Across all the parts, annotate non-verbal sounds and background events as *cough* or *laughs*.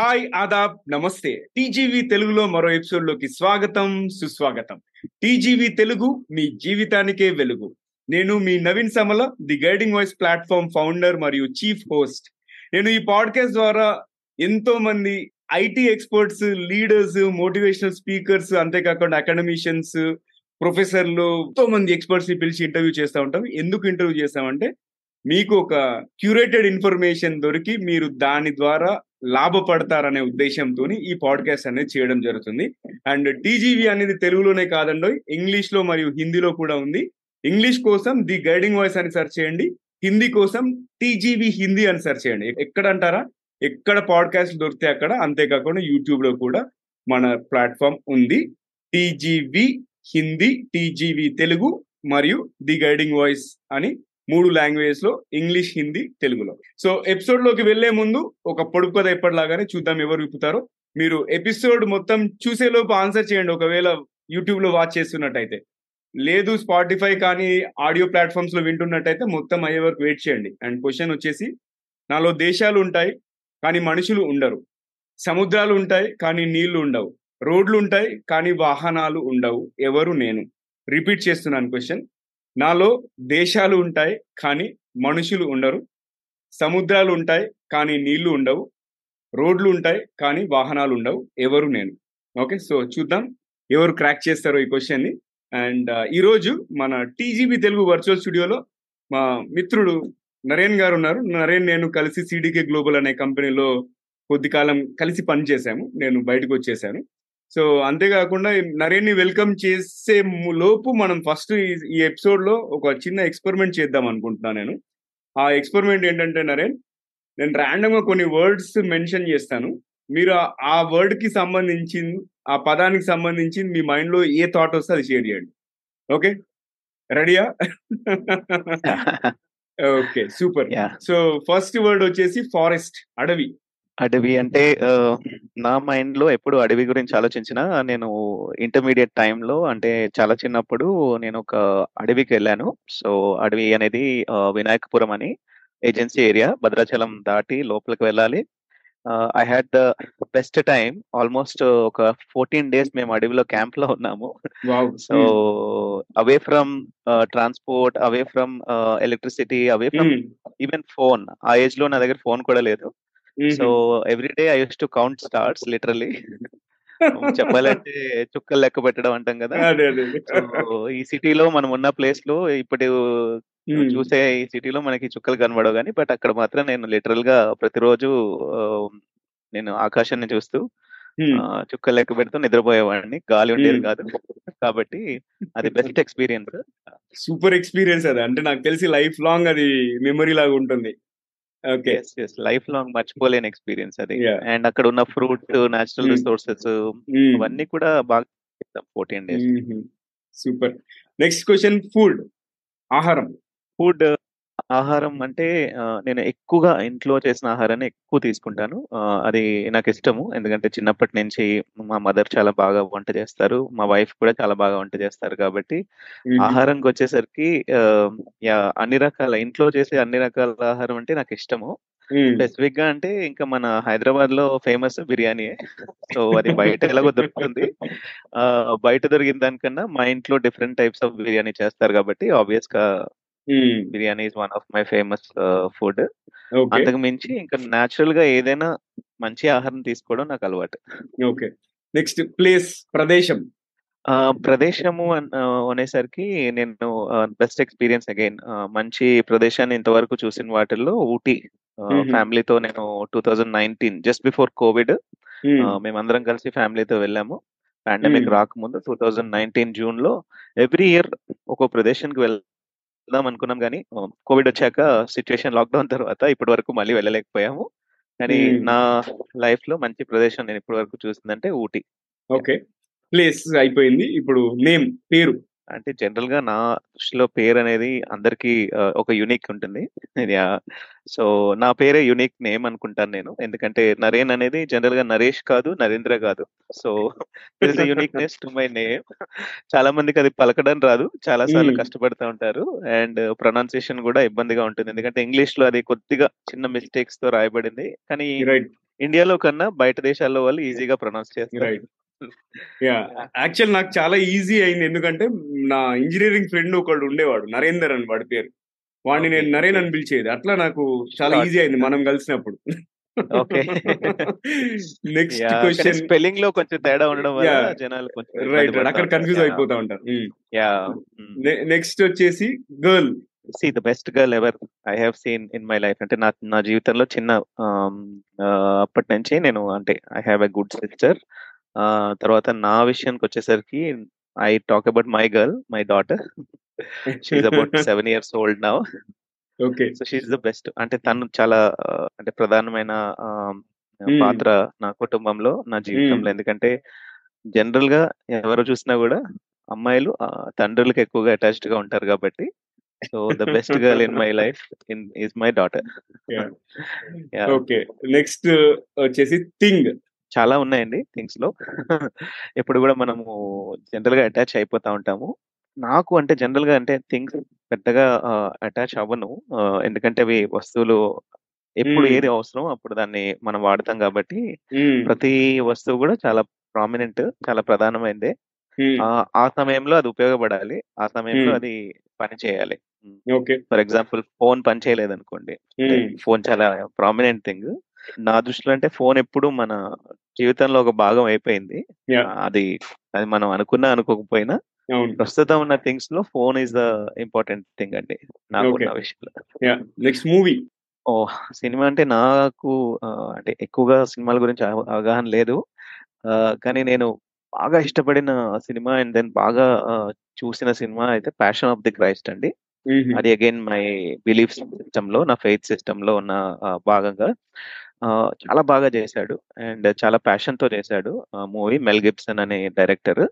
Hi Aadab నమస్తే. TGV తెలుగులో మరో ఎపిసోడ్లోకి స్వాగతం సుస్వాగతం. టీజీవీ తెలుగు మీ జీవితానికే వెలుగు. నేను మీ Naveen Samala the guiding voice platform founder మరియు చీఫ్ హోస్ట్. నేను ఈ పాడ్కాస్ట్ ద్వారా ఎంతో మంది IT experts leaders motivational speakers అంతేకాకుండా అకాడమిషియన్స్ ప్రొఫెసర్లు ఎంతో మంది ఎక్స్పర్ట్స్ని పిలిచి ఇంటర్వ్యూ చేస్తూ ఉంటాం. ఎందుకు ఇంటర్వ్యూ చేస్తామంటే మీకు ఒక క్యూరేటెడ్ ఇన్ఫర్మేషన్ దొరికి మీరు దాని ద్వారా లాభపడతారనే ఉద్దేశంతో ఈ పాడ్కాస్ట్ అనేది చేయడం జరుగుతుంది. అండ్ టీజీవీ అనేది తెలుగులోనే కాదండి ఇంగ్లీష్లో మరియు హిందీలో కూడా ఉంది. ఇంగ్లీష్ కోసం ది గైడింగ్ వాయిస్ అని సెర్చ్ చేయండి. హిందీ కోసం టీజీవీ హిందీ అని సెర్చ్ చేయండి. ఎక్కడ అంటారా ఎక్కడ పాడ్కాస్ట్ దొరికితే అక్కడ. అంతేకాకుండా యూట్యూబ్లో కూడా మన ప్లాట్ఫామ్ ఉంది. టీజీవీ హిందీ టీజీవీ తెలుగు మరియు ది గైడింగ్ వాయిస్ అని మూడు లాంగ్వేజ్లో ఇంగ్లీష్ హిందీ తెలుగులో. సో ఎపిసోడ్లోకి వెళ్ళే ముందు ఒక పొడుపు కథ ఎప్పటిలాగానే చూద్దాం ఎవరు విప్పుతారో. మీరు ఎపిసోడ్ మొత్తం చూసే లోపు ఆన్సర్ చేయండి. ఒకవేళ యూట్యూబ్లో వాచ్ చేస్తున్నట్టయితే. లేదు స్పాటిఫై కానీ ఆడియో ప్లాట్ఫామ్స్లో వింటున్నట్టయితే మొత్తం అయ్యే వరకు వెయిట్ చేయండి. అండ్ క్వశ్చన్ వచ్చేసి నాలో దేశాలు ఉంటాయి కానీ మనుషులు ఉండరు. సముద్రాలు ఉంటాయి కానీ నీళ్ళు ఉండవు. రోడ్లు ఉంటాయి కానీ వాహనాలు ఉండవు. ఎవరు నేను? రిపీట్ చేస్తున్నాను క్వశ్చన్. నాలో దేశాలు ఉంటాయి కానీ మనుషులు ఉండరు. సముద్రాలు ఉంటాయి కానీ నీళ్ళు ఉండవు. రోడ్లు ఉంటాయి కానీ వాహనాలు ఉండవు. ఎవరు నేను. ఓకే సో చూద్దాం ఎవరు క్రాక్ చేస్తారో ఈ క్వశ్చన్ని. అండ్ ఈరోజు మన టీజీబీ తెలుగు వర్చువల్ స్టూడియోలో మా మిత్రుడు నరేన్ గారు ఉన్నారు. నరేన్ నేను కలిసి సిడికే గ్లోబల్ అనే కంపెనీలో కొద్ది కాలం కలిసి పనిచేశాము. నేను బయటకు వచ్చేసాను. సో అంతేకాకుండా నరేన్ని వెల్కమ్ చేసే లోపు మనం ఫస్ట్ ఈ ఎపిసోడ్లో ఒక చిన్న ఎక్స్పెరిమెంట్ చేద్దాం అనుకుంటున్నాను నేను. ఆ ఎక్స్పెరిమెంట్ ఏంటంటే నరేన్ నేను ర్యాండమ్గా కొన్ని వర్డ్స్ మెన్షన్ చేస్తాను. మీరు ఆ వర్డ్కి సంబంధించి ఆ పదానికి సంబంధించి మీ మైండ్లో ఏ థాట్ వస్తే అది షేర్ చేయండి. ఓకే? రెడీయా? *laughs* Okay super. So first word వచ్చేసి ఫారెస్ట్ అడవి. అడవి అంటే నా మైండ్లో ఎప్పుడు అడవి గురించి ఆలోచించిన నేను ఇంటర్మీడియట్ టైంలో అంటే చాలా చిన్నప్పుడు నేను ఒక అడవికి వెళ్ళాను. సో అడవి అనేది వినాయకపురం అని ఏజెన్సీ ఏరియా. భద్రాచలం దాటి లోపలికి వెళ్ళాలి. I had the best time almost ఒక ఫోర్టీన్ డేస్ మేము అడవిలో క్యాంప్లో ఉన్నాము so away from transport away from electricity away from even phone. ఆ ఏజ్లో నా దగ్గర ఫోన్ కూడా లేదు. So every day I use to count starts literally. చెప్పాలంటే చుక్కలు లెక్క పెట్టడం అంటాం కదా. ఈ సిటీలో మనం ఉన్న ప్లేస్లో ఇప్పుడు చూసే ఈ సిటీలో మనకి చుక్కలు కనబడవు కానీ బట్ అక్కడ మాత్రం నేను లిటరల్గా ప్రతిరోజు నేను ఆకాశాన్ని చూస్తూ చుక్కలు లెక్క పెడుతూ నిద్రపోయేవాడిని. గాలి ఉండేది కాదు. కాబట్టి అది బెస్ట్ ఎక్స్పీరియన్స్. సూపర్ ఎక్స్పీరియన్స్ అది. అంటే నాకు తెలిసి లైఫ్ లాంగ్ అది మెమరీ లాగా ఉంటుంది. లైఫ్ లాంగ్ మర్చిపోలేని ఎక్స్పీరియన్స్ అది. అండ్ అక్కడ ఉన్న ఫ్రూట్ నేచురల్ రిసోర్సెస్ అవన్నీ కూడా బాగా fourteen days super next question food ఆహారం. ఫుడ్ ఆహారం అంటే నేను ఎక్కువగా ఇంట్లో చేసిన ఆహారాన్ని ఎక్కువ తీసుకుంటాను. అది నాకు ఇష్టము ఎందుకంటే చిన్నప్పటి నుంచి మా మదర్ చాలా బాగా వంట చేస్తారు. మా వైఫ్ కూడా చాలా బాగా వంట చేస్తారు కాబట్టి ఆహారంకి వచ్చేసరికి అన్ని రకాల ఇంట్లో చేసే అన్ని రకాల ఆహారం అంటే నాకు ఇష్టము స్పెసిఫిక్గా అంటే ఇంకా మన హైదరాబాద్లో ఫేమస్ బిర్యానీ. సో అది బయట ఎలాగో దొరుకుతుంది. బయట దొరికిన దానికన్నా మా ఇంట్లో డిఫరెంట్ టైప్స్ ఆఫ్ బిర్యానీ చేస్తారు కాబట్టి ఆబ్వియస్గా biryani is one of my famous food అంతకు మించి ఇంకా నాచురల్గా ఏదైనా మంచి ఆహారం తీసుకోవడం నాకు అలవాటు. ఓకే నెక్స్ట్ ప్లేస్ ప్రదేశం. ప్రదేశము అనేసరికి నేను బెస్ట్ ఎక్స్పీరియన్స్ అగైన్ మంచి ప్రదేశాన్ని ఇంతవరకు చూసిన వాటిల్లో ఊటీ ఫ్యామిలీతో నేను two thousand nineteen just before covid మేమందరం కలిసి ఫ్యామిలీతో వెళ్ళాము. పాండమిక్ రాకముందు టూ థౌజండ్ నైన్టీన్ జూన్లో ఎవ్రీ ఇయర్ ఒక ప్రదేశానికి వెళ్ వెళ్దాం అనుకున్నాం కానీ కోవిడ్ వచ్చాక సిచ్యువేషన్ లాక్డౌన్ తర్వాత ఇప్పటి వరకు మళ్ళీ వెళ్ళలేకపోయాము. కానీ నా లైఫ్లో మంచి ప్రదేశం నేను ఇప్పటి వరకు చూసిందంటే ఊటీ. ఓకే. ప్లేస్ అయిపోయింది. ఇప్పుడు నేమ్ పేరు. అంటే జనరల్గా నా దృష్టిలో పేరు అనేది అందరికి ఒక యునిక్ ఉంటుంది. సో నా పేరే యునిక్ నేమ్ అనుకుంటాను నేను. ఎందుకంటే నరేన్ అనేది జనరల్గా నరేష్ కాదు నరేంద్ర కాదు. So this uniqueness to my name చాలా మందికి అది పలకడం రాదు. చాలా సార్లు కష్టపడుతూ ఉంటారు. అండ్ ప్రొనౌన్సియేషన్ కూడా ఇబ్బందిగా ఉంటుంది. ఎందుకంటే ఇంగ్లీష్లో అది కొద్దిగా చిన్న మిస్టేక్స్తో రాయబడింది. కానీ ఇండియాలో కన్నా బయట దేశాల్లో వాళ్ళు ఈజీగా ప్రొనౌన్స్ చేస్తారు. యా యాక్చువల్ నాకు చాలా ఈజీ అయింది. ఎందుకంటే నా ఇంజనీరింగ్ ఫ్రెండ్ ఒకడు ఉండేవాడు నరేందర్ అని వాడి పేరు. వాడిని నేను నరేన్. అని పిలిచేది. అట్లా నాకు చాలా. ఈజీ అయింది మనం కలిసినప్పుడు. Okay. నెక్స్ట్ క్వశ్చన్ స్పెల్లింగ్లో కొంచెం తేడా ఉండడం వల్ల. జనాలు కొంచెం రైట్ అక్కడ కన్ఫ్యూజ్ అయిపోతా ఉంటారు. యా నెక్స్ట్ వచ్చేసి girl see the best girl ever I have seen in my life అంటే నా నా జీవితంలో చిన్న అప్పటి నుంచి నేను అంటే I have a good sister తర్వాత నా విషయానికి వచ్చేసరికి I talk about my girl my daughter she's about seven years old now okay. So she's the best అంటే తను చాలా అంటే ప్రధానమైన. పాత్ర నా కుటుంబంలో నా జీవితంలో. ఎందుకంటే జనరల్గా ఎవరు చూసినా కూడా అమ్మాయిలు తండ్రులకు ఎక్కువగా అటాచ్డ్గా ఉంటారు కాబట్టి. So the best girl in my life in is my daughter okay next వచ్చేసి థింగ్ చాలా ఉన్నాయండి థింగ్స్లో ఎప్పుడు కూడా మనము జనరల్గా అటాచ్ అయిపోతా ఉంటాము. నాకు అంటే జనరల్గా అంటే థింగ్స్ పెద్దగా అటాచ్ అవ్వను. ఎందుకంటే అవి వస్తువులు ఎప్పుడు. ఏది అవసరం అప్పుడు దాన్ని మనం వాడతాం కాబట్టి ప్రతి వస్తువు కూడా చాలా ప్రామినెంట్ చాలా ప్రధానమైనదే ఆ సమయంలో అది ఉపయోగపడాలి. ఆ సమయంలో. అది పని చేయాలి. ఫర్ ఎగ్జాంపుల్ ఫోన్ పని చేయలేదు అనుకోండి ఫోన్ చాలా ప్రామినెంట్ థింగ్. నా దృష్టిలో అంటే ఫోన్ ఎప్పుడు మన జీవితంలో ఒక భాగం అయిపోయింది. అది అది మనం అనుకున్నా అనుకోకపోయినా ప్రస్తుతం ఉన్న థింగ్స్లో phone is the important thing అండి నాకు విషయంలో. Next movie. ఓ సినిమా అంటే నాకు అంటే ఎక్కువగా సినిమాల గురించి అవ- అవగాహన లేదు. కానీ నేను బాగా ఇష్టపడిన సినిమా అండ్ దెన్ బాగా చూసిన సినిమా అయితే ప్యాషన్ ఆఫ్ ది క్రైస్ట్ అండి. అది అగైన్ మై బిలీఫ్ సిస్టమ్లో నా ఫెయిత్ సిస్టమ్లో ఉన్న భాగంగా. చాలా బాగా చేశాడు. అండ్ చాలా ప్యాషన్తో చేశాడు మూవీ మెల్ గిబ్సన్ అనే డైరెక్టర్.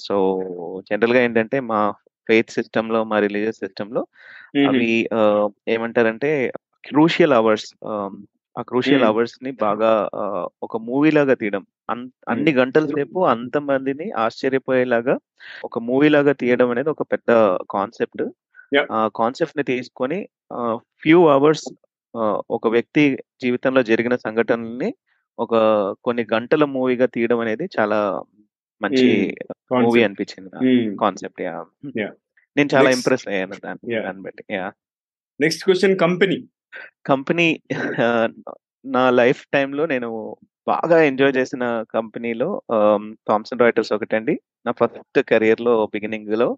సో జనరల్గా ఏంటంటే మా ఫెయిత్ సిస్టమ్లో మా రిలీజియస్ సిస్టమ్లో అవి ఏమంటారంటే క్రూషియల్ అవర్స్ ఆ క్రూషియల్. అవర్స్ని బాగా ఒక మూవీ లాగా తీయడం. అన్- అన్ని గంటల సేపు అంత మందిని ఆశ్చర్యపోయేలాగా ఒక మూవీ లాగా తీయడం అనేది ఒక పెద్ద కాన్సెప్ట్. ఆ కాన్సెప్ట్ని తీసుకొని ఫ్యూ అవర్స్ ఒక వ్యక్తి జీవితంలో జరిగిన సంఘటనల్ని ఒక కొన్ని గంటల మూవీగా తీయడం అనేది చాలా మంచి మూవీ అనిపించింది కాన్సెప్ట్ యా. నేను చాలా. ఇంప్రెస్ అయ్యాను దాన్ని Yeah. దాన్ని బట్టి yeah next question company company నా లైఫ్ టైంలో నేను బాగా ఎంజాయ్ చేసిన కంపెనీలో థామ్సన్ రాయిటర్స్ ఒకటండి నా ఫస్ట్ కెరియర్లో బిగినింగ్లో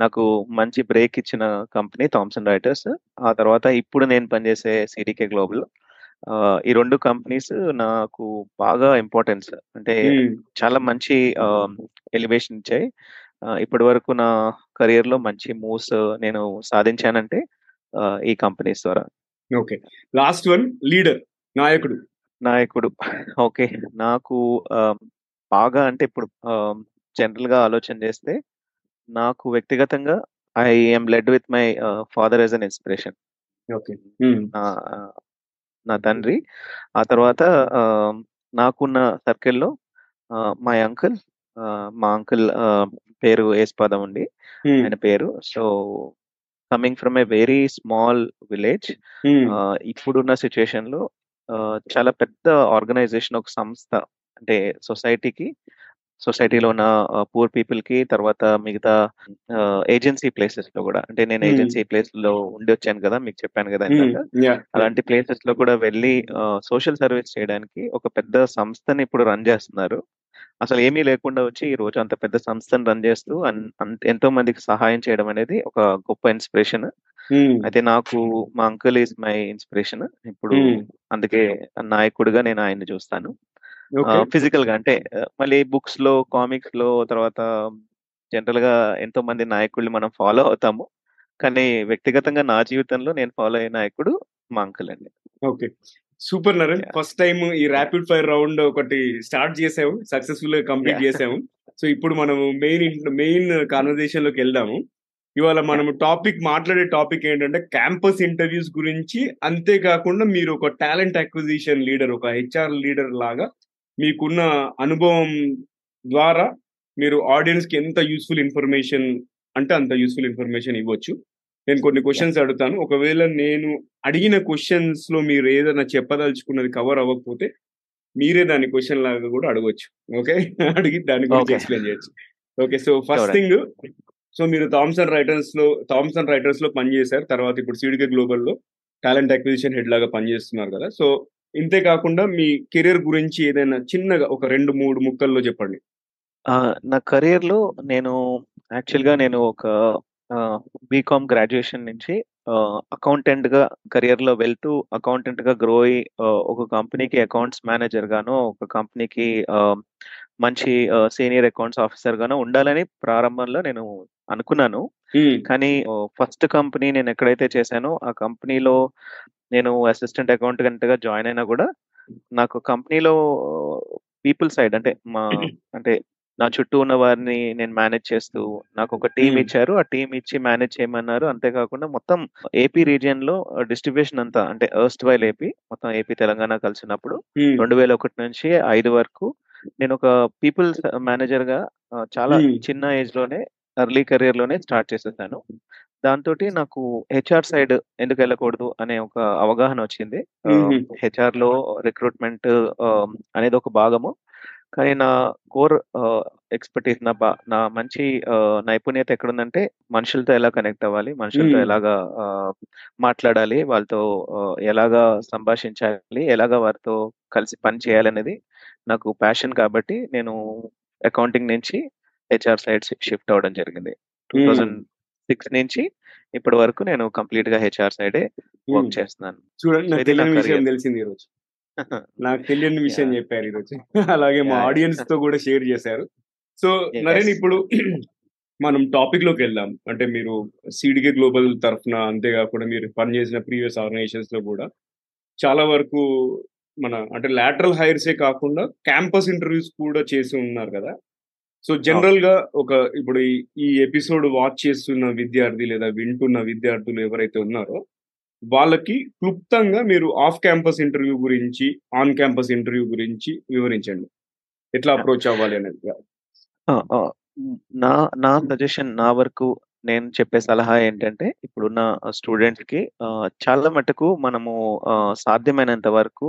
నాకు మంచి బ్రేక్ ఇచ్చిన కంపెనీ థామ్సన్ రాయిటర్స్ ఆ తర్వాత ఇప్పుడు నేను పనిచేసే సిడికే గ్లోబల్ ఈ రెండు కంపెనీస్ నాకు బాగా ఇంపార్టెన్స్ అంటే చాలా మంచి ఎలివేషన్ ఇచ్చాయి. ఇప్పటి వరకు నా కెరియర్లో మంచి మూవ్స్ నేను సాధించానంటే ఈ కంపెనీస్ ద్వారా. ఓకే లాస్ట్ వన్ లీడర్ నాయకుడు. నాయకుడు. ఓకే నాకు బాగా అంటే ఇప్పుడు జనరల్గా ఆలోచన చేస్తే నాకు వ్యక్తిగతంగా I am led with my father as an inspiration. నా తండ్రి. ఆ తర్వాత నాకున్న సర్కిల్లో మై అంకుల్ మా అంకుల్ పేరు ఏస్పాదం అండి ఆయన పేరు. So coming from a very small village ఇప్పుడున్న సిచ్యుయేషన్లో చాలా పెద్ద ఆర్గనైజేషన్ ఒక సంస్థ అంటే సొసైటీకి సొసైటీలో ఉన్న పూర్ పీపుల్కి తర్వాత మిగతా ఏజెన్సీ ప్లేసెస్లో కూడా. అంటే నేను. ఏజెన్సీ ప్లేస్లో ఉండి వచ్చాను కదా మీకు చెప్పాను కదా అలాంటి ప్లేసెస్లో కూడా వెళ్ళి సోషల్ సర్వీస్ చేయడానికి ఒక పెద్ద సంస్థని ఇప్పుడు రన్ చేస్తున్నారు. అసలు ఏమీ లేకుండా వచ్చి ఈ రోజు అంత పెద్ద సంస్థను రన్ చేస్తూ ఎంతో మందికి సహాయం చేయడం అనేది ఒక గొప్ప ఇన్స్పిరేషన్. అయితే నాకు మా అంకుల్ ఈజ్ మై ఇన్స్పిరేషన్. ఇప్పుడు అందుకే నాయకుడిగా నేను ఆయన్ని చూస్తాను. ఫిజికల్గా అంటే మళ్ళీ బుక్స్లో కామిక్స్లో తర్వాత జనరల్గా ఎంతో మంది నాయకుల్ని మనం ఫాలో అవుతాము. కానీ వ్యక్తిగతంగా నా జీవితంలో నేను ఫాలో అయిన నాయకుడు మా అంకుల్ అండి. Okay. Super Naren. First time ఈ ర్యాపిడ్ ఫైర్ రౌండ్ ఒకటి స్టార్ట్ చేసాము సక్సెస్ఫుల్గా కంప్లీట్. చేసాము సో ఇప్పుడు మనము మెయిన్ మెయిన్ కాన్వర్జేషన్లోకి వెళ్దాము. ఇవాళ మనము టాపిక్ మాట్లాడే టాపిక్ ఏంటంటే క్యాంపస్ ఇంటర్వ్యూస్ గురించి. అంతేకాకుండా మీరు ఒక టాలెంట్ అక్విజిషన్ లీడర్ ఒక హెచ్ఆర్ లీడర్ లాగా మీకున్న అనుభవం ద్వారా మీరు ఆడియన్స్కి ఎంత యూస్ఫుల్ ఇన్ఫర్మేషన్ అంటే అంత యూస్ఫుల్ ఇన్ఫర్మేషన్ ఇవ్వచ్చు. నేను కొన్ని క్వశ్చన్స్ అడుగుతాను. ఒకవేళ నేను అడిగిన క్వశ్చన్స్లో మీరు ఏదైనా చెప్పదలుచుకున్నది కవర్ అవ్వకపోతే మీరే దాని క్వశ్చన్ లాగా కూడా అడగొచ్చు. ఓకే? *laughs* అడిగి దాని గురించి. ఎక్స్ప్లెయిన్ చేయొచ్చు. Okay so first. Thing so మీరు థామ్సన్ రైటర్స్లో థామ్సన్ రైటర్స్లో పనిచేశారు. తర్వాత ఇప్పుడు సీడికే గ్లోబల్లో టాలెంట్ అక్విజిషన్ హెడ్ లాగా పనిచేస్తున్నారు కదా. సో ఇంతే కాకుండా మీ కెరీర్ గురించి ఏదైనా చిన్నగా ఒక రెండు మూడు ముక్కల్లో చెప్పండి. నా career లో నేను యాక్చువల్గా నేను ఒక బీకామ్ గ్రాడ్యుయేషన్ నుంచి అకౌంటెంట్గా career లో వెళ్తూ అకౌంటెంట్గా గ్రో అయ్యి ఒక కంపెనీకి అకౌంట్స్ మేనేజర్ గాను ఒక కంపెనీకి మంచి సీనియర్ అకౌంట్స్ ఆఫీసర్ గాను ఉండాలని ప్రారంభంలో నేను అనుకున్నాను. కానీ ఫస్ట్ కంపెనీ నేను ఎక్కడైతే చేశానో ఆ కంపెనీలో నేను అసిస్టెంట్ అకౌంటెంట్గా జాయిన్ అయినా కూడా నాకు కంపెనీలో పీపుల్ సైడ్ అంటే మా *laughs* అంటే నా చుట్టూ ఉన్న వారిని నేను మేనేజ్ చేస్తూ నాకు ఒక టీం. ఇచ్చారు ఆ టీం ఇచ్చి మేనేజ్ చేయమన్నారు అంతేకాకుండా మొత్తం ఏపీ రీజియన్లో డిస్ట్రిబ్యూషన్ అంతా అంటే ఎర్స్ట్ వైల్ ఏపీ మొత్తం ఏపీ తెలంగాణ కలిసినప్పుడు రెండు వేల ఒకటి నుంచి ఐదు వరకు నేను ఒక పీపుల్ మేనేజర్గా చాలా. చిన్న ఏజ్లోనే ఎర్లీ కెరీర్లోనే స్టార్ట్ చేసేసాను దాంతో నాకు హెచ్ఆర్ సైడ్ ఎందుకు వెళ్ళకూడదు అనే ఒక అవగాహన వచ్చింది. హెచ్ఆర్లో రిక్రూట్మెంట్ అనేది ఒక భాగము కానీ నా కోర్ ఎక్స్పర్టీస్ నా బా- నా మంచి నైపుణ్యత ఎక్కడుందంటే మనుషులతో ఎలా కనెక్ట్ అవ్వాలి మనుషులతో. ఎలాగా మాట్లాడాలి వాళ్ళతో ఎలాగా సంభాషించాలి ఎలాగా వారితో కలిసి పని చేయాలనేది నాకు ప్యాషన్ కాబట్టి నేను అకౌంటింగ్ నుంచి హెచ్ఆర్ సైడ్ షిఫ్ట్ అవ్వడం జరిగింది టూ థౌజండ్ సిక్స్ నుంచి ఇప్పటి వరకు నేను కంప్లీట్గా హెచ్ఆర్ సైడే వర్క్ చేస్తున్నాను చూడండి నాకు తెలియని విషయం. తెలిసింది ఈరోజు *laughs* నాకు తెలియని విషయం. చెప్పారు ఈరోజు *laughs* అలాగే మా. ఆడియన్స్తో కూడా షేర్ చేశారు సో. నరేన్ ఇప్పుడు *clears throat* మనం టాపిక్లోకి వెళ్దాం అంటే మీరు సిడికే గ్లోబల్ తరఫున అంతేకాకుండా మీరు పనిచేసిన ప్రీవియస్ ఆర్గనైజేషన్స్లో కూడా చాలా వరకు మన అంటే లాటరల్ హైర్సే కాకుండా క్యాంపస్ ఇంటర్వ్యూస్ కూడా చేసి ఉన్నారు కదా సో జనరల్గా ఒక ఇప్పుడు ఈ- ఎపిసోడ్ వాచ్ చేస్తున్న విద్యార్థి లేదా వింటున్న విద్యార్థులు ఎవరైతే ఉన్నారో వాళ్ళకి క్లుప్తంగా మీరు ఆఫ్ క్యాంపస్ ఇంటర్వ్యూ గురించి ఆన్ క్యాంపస్ ఇంటర్వ్యూ గురించి వివరించండి. ఎట్లా అప్రోచ్ అవ్వాలి అనేది. నా నా సజెషన్ నా వరకు నేను చెప్పే సలహా ఏంటంటే ఇప్పుడున్న స్టూడెంట్స్కి చాలా మటుకు మనము సాధ్యమైనంత వరకు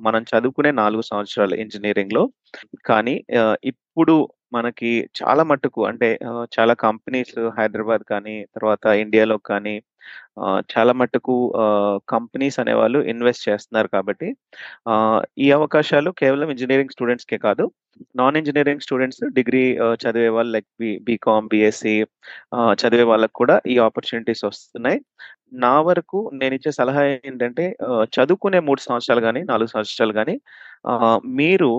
మనం చదువుకునే నాలుగు సంవత్సరాలు ఇంజనీరింగ్లో కానీ ఇప్పుడు మనకి చాలా మటుకు అంటే చాలా కంపెనీస్ హైదరాబాద్ కానీ తర్వాత ఇండియాలో కానీ చాలా మటుకు కంపెనీస్ అనేవాళ్ళు ఇన్వెస్ట్ చేస్తున్నారు కాబట్టి ఈ అవకాశాలు కేవలం ఇంజనీరింగ్ స్టూడెంట్స్కే కాదు నాన్ ఇంజనీరింగ్ స్టూడెంట్స్ డిగ్రీ చదివే వాళ్ళు లైక్ బి బీకామ్ బిఎస్సి చదివే వాళ్ళకి కూడా ఈ ఆపర్చునిటీస్ వస్తున్నాయి. నా వరకు నేను ఇచ్చే సలహా ఏంటంటే చదువుకునే మూడు సంవత్సరాలు కానీ నాలుగు సంవత్సరాలు కానీ మీరు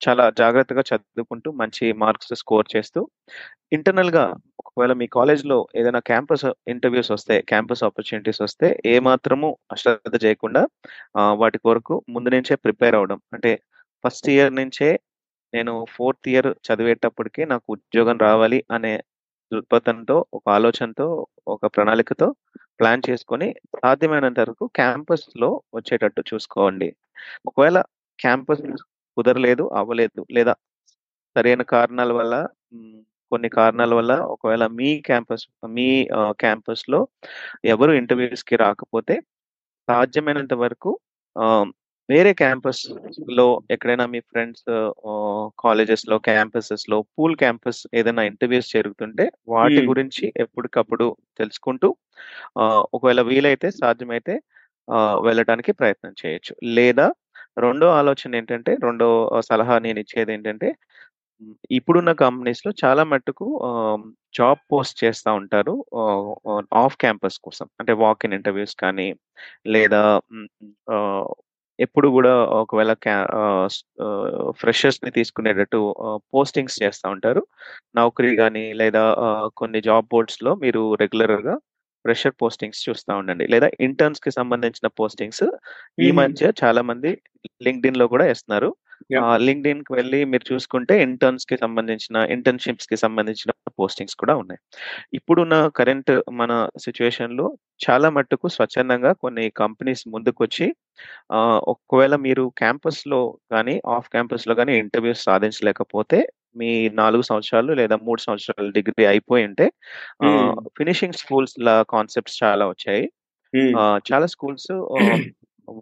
చాలా జాగ్రత్తగా చదువుకుంటూ మంచి మార్క్స్ స్కోర్ చేస్తూ ఇంటర్నల్గా ఒకవేళ మీ కాలేజ్లో ఏదైనా క్యాంపస్ ఇంటర్వ్యూస్ వస్తే క్యాంపస్ ఆపర్చునిటీస్ వస్తే ఏ మాత్రము అశ్రద్ధ చేయకుండా వాటి కొరకు ముందు నుంచే ప్రిపేర్ అవడం అంటే ఫస్ట్ ఇయర్ నుంచే నేను ఫోర్త్ ఇయర్ చదివేటప్పటికి నాకు ఉద్యోగం రావాలి అనే దృక్పథంతో ఒక ఆలోచనతో ఒక ప్రణాళికతో ప్లాన్ చేసుకొని సాధ్యమైనంత వరకు క్యాంపస్లో వచ్చేటట్టు చూసుకోండి. ఒకవేళ క్యాంపస్ కుదరలేదు అవ్వలేదు లేదా సరైన కారణాల వల్ల కొన్ని కారణాల వల్ల ఒకవేళ మీ క్యాంపస్ మీ క్యాంపస్లో ఎవరు ఇంటర్వ్యూస్కి రాకపోతే సాధ్యమైనంత వరకు వేరే క్యాంపస్లో ఎక్కడైనా మీ ఫ్రెండ్స్ కాలేజెస్లో క్యాంపసెస్లో పూల్ క్యాంపస్ ఏదైనా ఇంటర్వ్యూస్ జరుగుతుంటే వాటి. గురించి ఎప్పటికప్పుడు తెలుసుకుంటూ ఆ, ఒకవేళ వీలైతే సాధ్యమైతే వెళ్ళడానికి ప్రయత్నం చేయొచ్చు లేదా రెండో ఆలోచన ఏంటంటే రెండో సలహా నేను ఇచ్చేది ఏంటంటే ఇప్పుడున్న కంపెనీస్లో చాలా మట్టుకు జాబ్ పోస్ట్ చేస్తూ ఉంటారు ఆఫ్ క్యాంపస్ కోసం. అంటే వాక్ ఇన్ ఇంటర్వ్యూస్ కానీ లేదా ఎప్పుడు కూడా ఒకవేళ ఫ్రెషర్స్ని తీసుకునేటట్టు పోస్టింగ్స్ చేస్తూ ఉంటారు. నౌకరీ కానీ లేదా కొన్ని జాబ్ బోర్డ్స్లో మీరు రెగ్యులర్గా ఫ్రెషర్ పోస్టింగ్స్ చూస్తూ ఉండండి లేదా ఇంటర్న్స్కి సంబంధించిన పోస్టింగ్స్ ఈ. మధ్య చాలా మంది లింక్డ్ఇన్లో కూడా వేస్తున్నారు Yeah. లింక్డ్ఇన్కి వెళ్ళి మీరు చూసుకుంటే ఇంటర్న్స్కి సంబంధించిన ఇంటర్న్షిప్స్కి సంబంధించిన పోస్టింగ్స్ కూడా ఉన్నాయి ఇప్పుడున్న కరెంట్ మన సిచ్యువేషన్లో చాలా మట్టుకు స్వచ్ఛందంగా కొన్ని కంపెనీస్ ముందుకొచ్చి ఒకవేళ మీరు క్యాంపస్లో కానీ ఆఫ్ క్యాంపస్లో కానీ ఇంటర్వ్యూస్ సాధించలేకపోతే మీ నాలుగు సంవత్సరాలు లేదా మూడు సంవత్సరాలు డిగ్రీ అయిపోయి ఉంటే. ఫినిషింగ్ స్కూల్స్ లా కాన్సెప్ట్స్ చాలా వచ్చాయి చాలా స్కూల్స్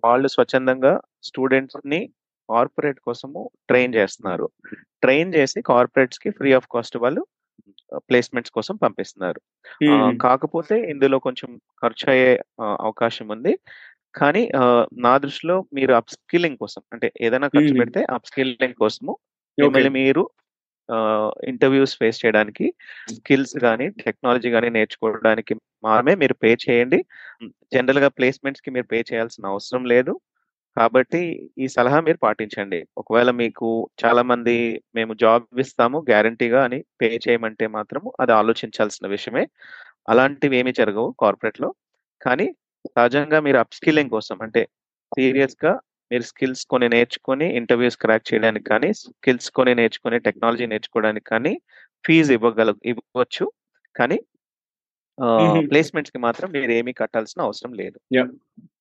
వాళ్ళు స్వచ్ఛందంగా స్టూడెంట్స్ని కార్పొరేట్ కోసము ట్రైన్ చేస్తున్నారు. ట్రైన్ చేసి కార్పొరేట్స్‌కి ఫ్రీ ఆఫ్ కాస్ట్ వాళ్ళు ప్లేస్‌మెంట్స్ కోసం పంపిస్తున్నారు. కాకపోతే ఇందులో కొంచెం ఖర్చయ్యే ఆహ్, అవకాశం ఉంది. కానీ నా దృష్టిలో మీరు అప్‌స్కిల్లింగ్ కోసం అంటే ఏదైనా ఖర్చు. పెడితే అప్‌స్కిల్లింగ్ కోసము ఓకే. మిమ్మల్ని మీరు ఇంటర్‌వ్యూస్ ఫేస్ చేయడానికి స్కిల్స్ గాని, టెక్నాలజీ గాని నేర్చుకోవడానికి మాత్రమే మీరు పే చేయండి. హ్మ్. జనరల్‌గా ప్లేస్‌మెంట్స్‌కి మీరు పే చేయాల్సిన అవసరం లేదు. కాబట్టి ఈ సలహా మీరు పాటించండి. ఒకవేళ మీకు చాలామంది మేము జాబ్ ఇస్తాము గ్యారంటీగా అని పే చేయమంటే మాత్రము అది ఆలోచించాల్సిన విషయమే. అలాంటివేమీ జరగవు కార్పొరేట్‌లో. కానీ సహజంగా మీరు అప్‌స్కిల్లింగ్ కోసం అంటే సీరియస్‌గా మీరు స్కిల్స్ కొన్ని నేర్చుకొని ఇంటర్‌వ్యూస్ క్రాక్ చేయడానికి కానీ, స్కిల్స్ కొన్ని నేర్చుకొని టెక్నాలజీ నేర్చుకోవడానికి కానీ ఫీజ్ ఇవ్వగల ఇవ్వచ్చు. కానీ ఆహ్, హుహు. ప్లేస్‌మెంట్స్‌కి మాత్రం మీరేమీ కట్టాల్సిన అవసరం లేదు.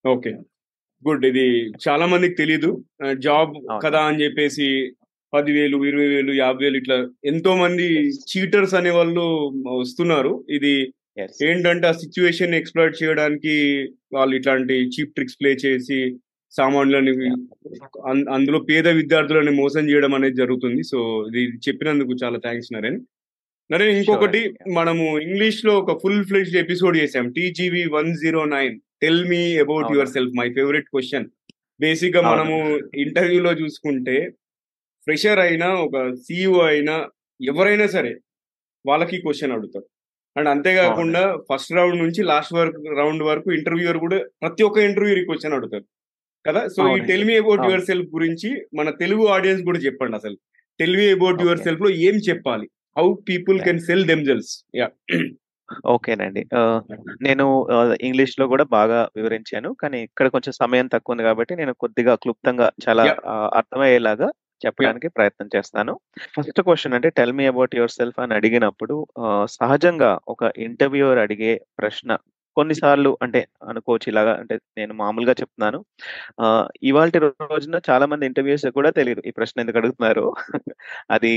ఓకే. గుడ్. ఇది చాలా మందికి తెలీదు. జాబ్ కదా. అని జెప్పేసి 10,000, 20,000, 50,000 ఇట్లా ఎంతో మంది. చీటర్స్ అనేవాళ్ళు వస్తున్నారు. ఇది. ఏంటంటే ఆ సిట్యుయేషన్‌ని ఎక్స్‌ప్లాయిట్ చేయడానికి వాళ్ళు ఇట్లాంటి చీప్ ట్రిక్స్ ప్లే చేసి సామాన్యులని అందులో పేద విద్యార్థులని మోసం జేయడం అనేది జరుగుతుంది. సో, ఇది చెప్పినందుకు చాలా థాంక్స్ నరేన్. నరేన్ ఇంకొకటి! మనము ఇంగ్లీష్‌లో ఒక ఫుల్ ఫ్లెడ్జ్డ్ ఎపిసోడ్ చేసాం. TGV 109 tell me about. Yourself my favourite question. బేసిక్‌గా అవును. మనము ఇంటర్వ్యూలో చూసుకుంటే ఫ్రెషర్ అయినా, ఒక సీఈఓ అయినా ఎవరైనా సరే వాళ్ళకి క్వెషన్ అడుగుతారు. అండ్ అంతే గాకుండా అవునండి. ఫస్ట్ రౌండ్ నుంచి లాస్ట్ వరకు రౌండ్ వరకు ఇంటర్వ్యూయర్ గూడా ప్రతి ఒక్క ఇంటర్వ్యూయర్ ఈ క్వెషన్ అడుగుతారు. కదా! సో, ఈ అవునండి. Tell me about. Your self గురించి మన తెలుగు ఆడియన్స్ గూడా చెప్పండి అసలు. Tell me about your okay. సెల్ఫ్‌లో ఏం చెప్పాలి? How people! Can sell themselves. Yeah! ఓకేనండి. నేను ఆహ్, ఇంగ్లీష్‌లో గూడా బాగా వివరించాను. కానీ ఇక్కడ కొంచెం సమయం తక్కువుంది గాబట్టి నేను కొద్దిగా క్లుప్తంగా చాలా అర్థమయ్యేలాగా! చెప్పడానికి ప్రయత్నం చేస్తాను. ఫస్ట్ క్వెషన్ అంటే tell me about yourself అని అడిగినప్పుడు సహజంగా ఒక ఇంటర్వ్యూయర్ అడిగే ప్రశ్న కొన్నిసార్లు అంటే అనుకోవచ్చు ఇలాగా అంటే నేను మామూలుగా చెప్తున్నాను. ఇవాళ రోజున చాలా మంది ఇంటర్వ్యూస్ కూడా తెలియదు ఈ ప్రశ్న ఎందుకు అడుగుతున్నారు అది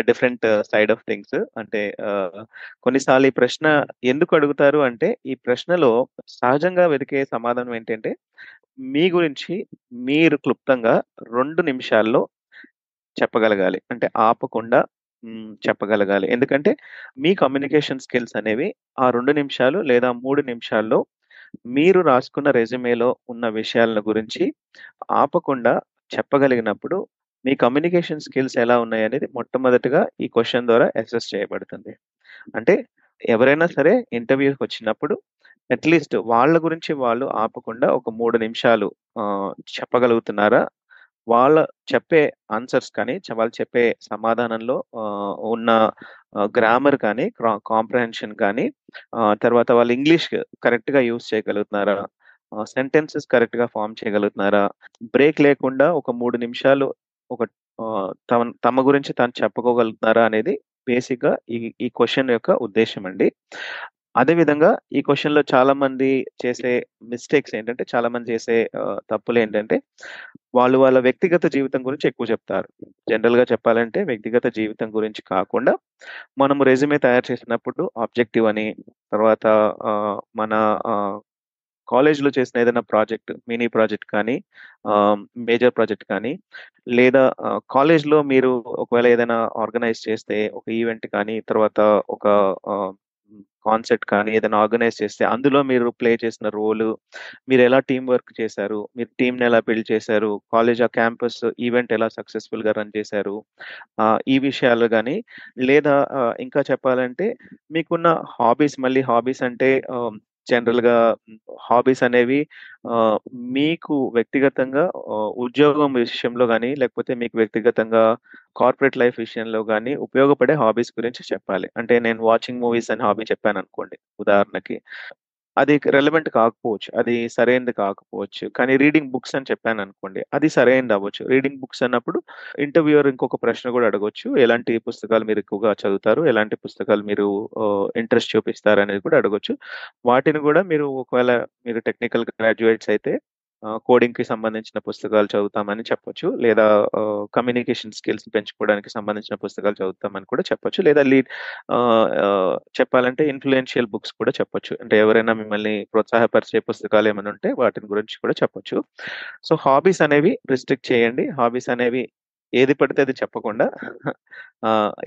డిఫరెంట్ సైడ్ ఆఫ్ థింగ్స్. అంటే కొన్నిసార్లు ఈ ప్రశ్న ఎందుకు అడుగుతారు అంటే ఈ ప్రశ్నలో సహజంగా వెతికే సమాధానం ఏంటంటే మీ గురించి మీరు క్లుప్తంగా రెండు నిమిషాల్లో చెప్పగలగాలి. అంటే ఆపకుండా హ్మ్. చెప్పగలగాలి. ఎందుకంటే మీ కమ్యూనికేషన్ స్కిల్స్ అనేవి ఆ 2 నిమిషాలు లేదా 3 నిమిషాల్లో మీరు రాసుకున్న రెజ్యూమేలో ఉన్న విషయాలను గురించి ఆపకుండా చెప్పగలిగినప్పుడు మీ కమ్యూనికేషన్ స్కిల్స్ ఎలా ఉన్నాయనేది మొట్టమొదటిగా ఈ క్వెషన్ ద్వారా అసెస్ చేయబడుతుంది. అంటే ఎవరైనా సరే ఇంటర్వ్యూకొచ్చినప్పుడు అట్‌లీస్ట్ వాళ్ళ గురించి వాళ్ళు ఆపకుండా ఒక 3 నిమిషాలు ఆహ్, చెప్పగలుగుతున్నారా? వాళ్ళ చెప్పే ఆన్సర్స్ కానీ, వాళ్ళు చెప్పే సమాధానంలో ఉన్న గ్రామర్ కానీ, కాంప్రహెన్షన్ కానీ, తర్వాత వాళ్ళు ఇంగ్లీష్ కరెక్ట్‌గా యూస్ చేయగలుగుతున్నారా? సెంటెన్సెస్ కరెక్ట్‌గా ఫార్మ్ చేయగలుగుతున్నారా? బ్రేక్ లేకుండా ఒక మూడు నిమిషాలు ఒక తమ తమ గురించి తాను చెప్పుకోగలుగుతున్నారా అనేది బేసిక్‌గా ఈ ఈ క్వశ్చన్ యొక్క ఉద్దేశం అండి. అదే విధంగా ఈ క్వశ్చన్లో చాలామంది చేసే మిస్టేక్స్ ఏంటంటే చాలామంది చేసే ఆహ్, తప్పులేంటంటే వాళ్ళు వాళ్ళ వ్యక్తిగత జీవితం గురించి ఎక్కువ చెప్తారు. జనరల్‌గా చెప్పాలంటే వ్యక్తిగత జీవితం గురించి కాకుండా మనం రెజ్యూమే తయారు చేసినప్పుడు ఆబ్జెక్టివ్ అని తర్వాత ఆహ్, మన ఆహ్, కాలేజ్‌లో చేసిన ఏదైనా ప్రాజెక్ట్ మినీ ప్రాజెక్ట్ కానీ, ఆహ్, మేజర్ ప్రాజెక్ట్ కానీ లేదా ఆహ్, కాలేజ్‌లో మీరు ఒకవేళ ఏదైనా ఆర్గనైజ్ చేస్తే ఒక ఈవెంట్ కానీ తర్వాత ఒక ఆహ్, కాన్సర్ట్ కానీ ఏదైనా ఆర్గనైజ్ చేస్తే అందులో మీరు ప్లే చేసిన రోలు, ఎలా టీం వర్క్ చేశారు? మీరు టీంని ఎలా బిల్డ్ చేశారు? కాలేజ్ ఆ క్యాంపస్ ఈవెంట్ ఎలా సక్సెస్‌ఫుల్‌గా రన్ చేశారు? ఈ విషయాలు కానీ లేదా ఇంకా చెప్పాలంటే మీకున్న హాబీస్ మళ్ళీ హాబీస్ అంటే జనరల్‌గా హాబీస్ అనేవి మీకు వ్యక్తిగతంగా ఉద్యోగం విషయంలో కానీ లేకపోతే మీకు వ్యక్తిగతంగా కార్పొరేట్ లైఫ్ విషయంలో కానీ ఉపయోగపడే హాబీస్ గురించి చెప్పాలి. అంటే నేను వాచింగ్ మూవీస్ అని హాబీ చెప్పాననుకోండి ఉదాహరణకి. అది రెలవెంట్ కాకపోవచ్చు. అది సరైనది కాకపోవచ్చు. కానీ రీడింగ్ బుక్స్ అని చెప్పాను అనుకోండి అది సరైనది అవ్వచ్చు. రీడింగ్ బుక్స్ అన్నప్పుడు ఇంటర్వ్యూయర్ ఇంకొక ప్రశ్న కూడా అడగవచ్చు ఎలాంటి పుస్తకాలు మీరు ఎక్కువగా చదువుతారు? ఎలాంటి పుస్తకాలు మీరు ఇంట్రెస్ట్ చూపిస్తారు అనేది కూడా అడగొచ్చు. వాటిని కూడా మీరు ఒకవేళ మీరు టెక్నికల్ గ్రాడ్యుయేట్స్ అయితే కోడింగ్కి సంబంధించిన పుస్తకాలు చదువుతామని చెప్పొచ్చు. లేదా కమ్యూనికేషన్ స్కిల్స్ పెంచుకోవడానికి సంబంధించిన పుస్తకాలు చదువుతామని కూడా చెప్పొచ్చు. లేదా లీడ్ చెప్పాలంటే ఇన్ఫ్లుయెన్షియల్ బుక్స్ కూడా చెప్పొచ్చు. అంటే ఎవరైనా మిమ్మల్ని ప్రోత్సాహపరిచే పుస్తకాలు ఏమైనా ఉంటే వాటిని గురించి కూడా చెప్పొచ్చు. సో, హాబీస్ అనేవి రిస్ట్రిక్ట్ చేయండి. హాబీస్ అనేవి ఏది పడితే అది చెప్పకుండా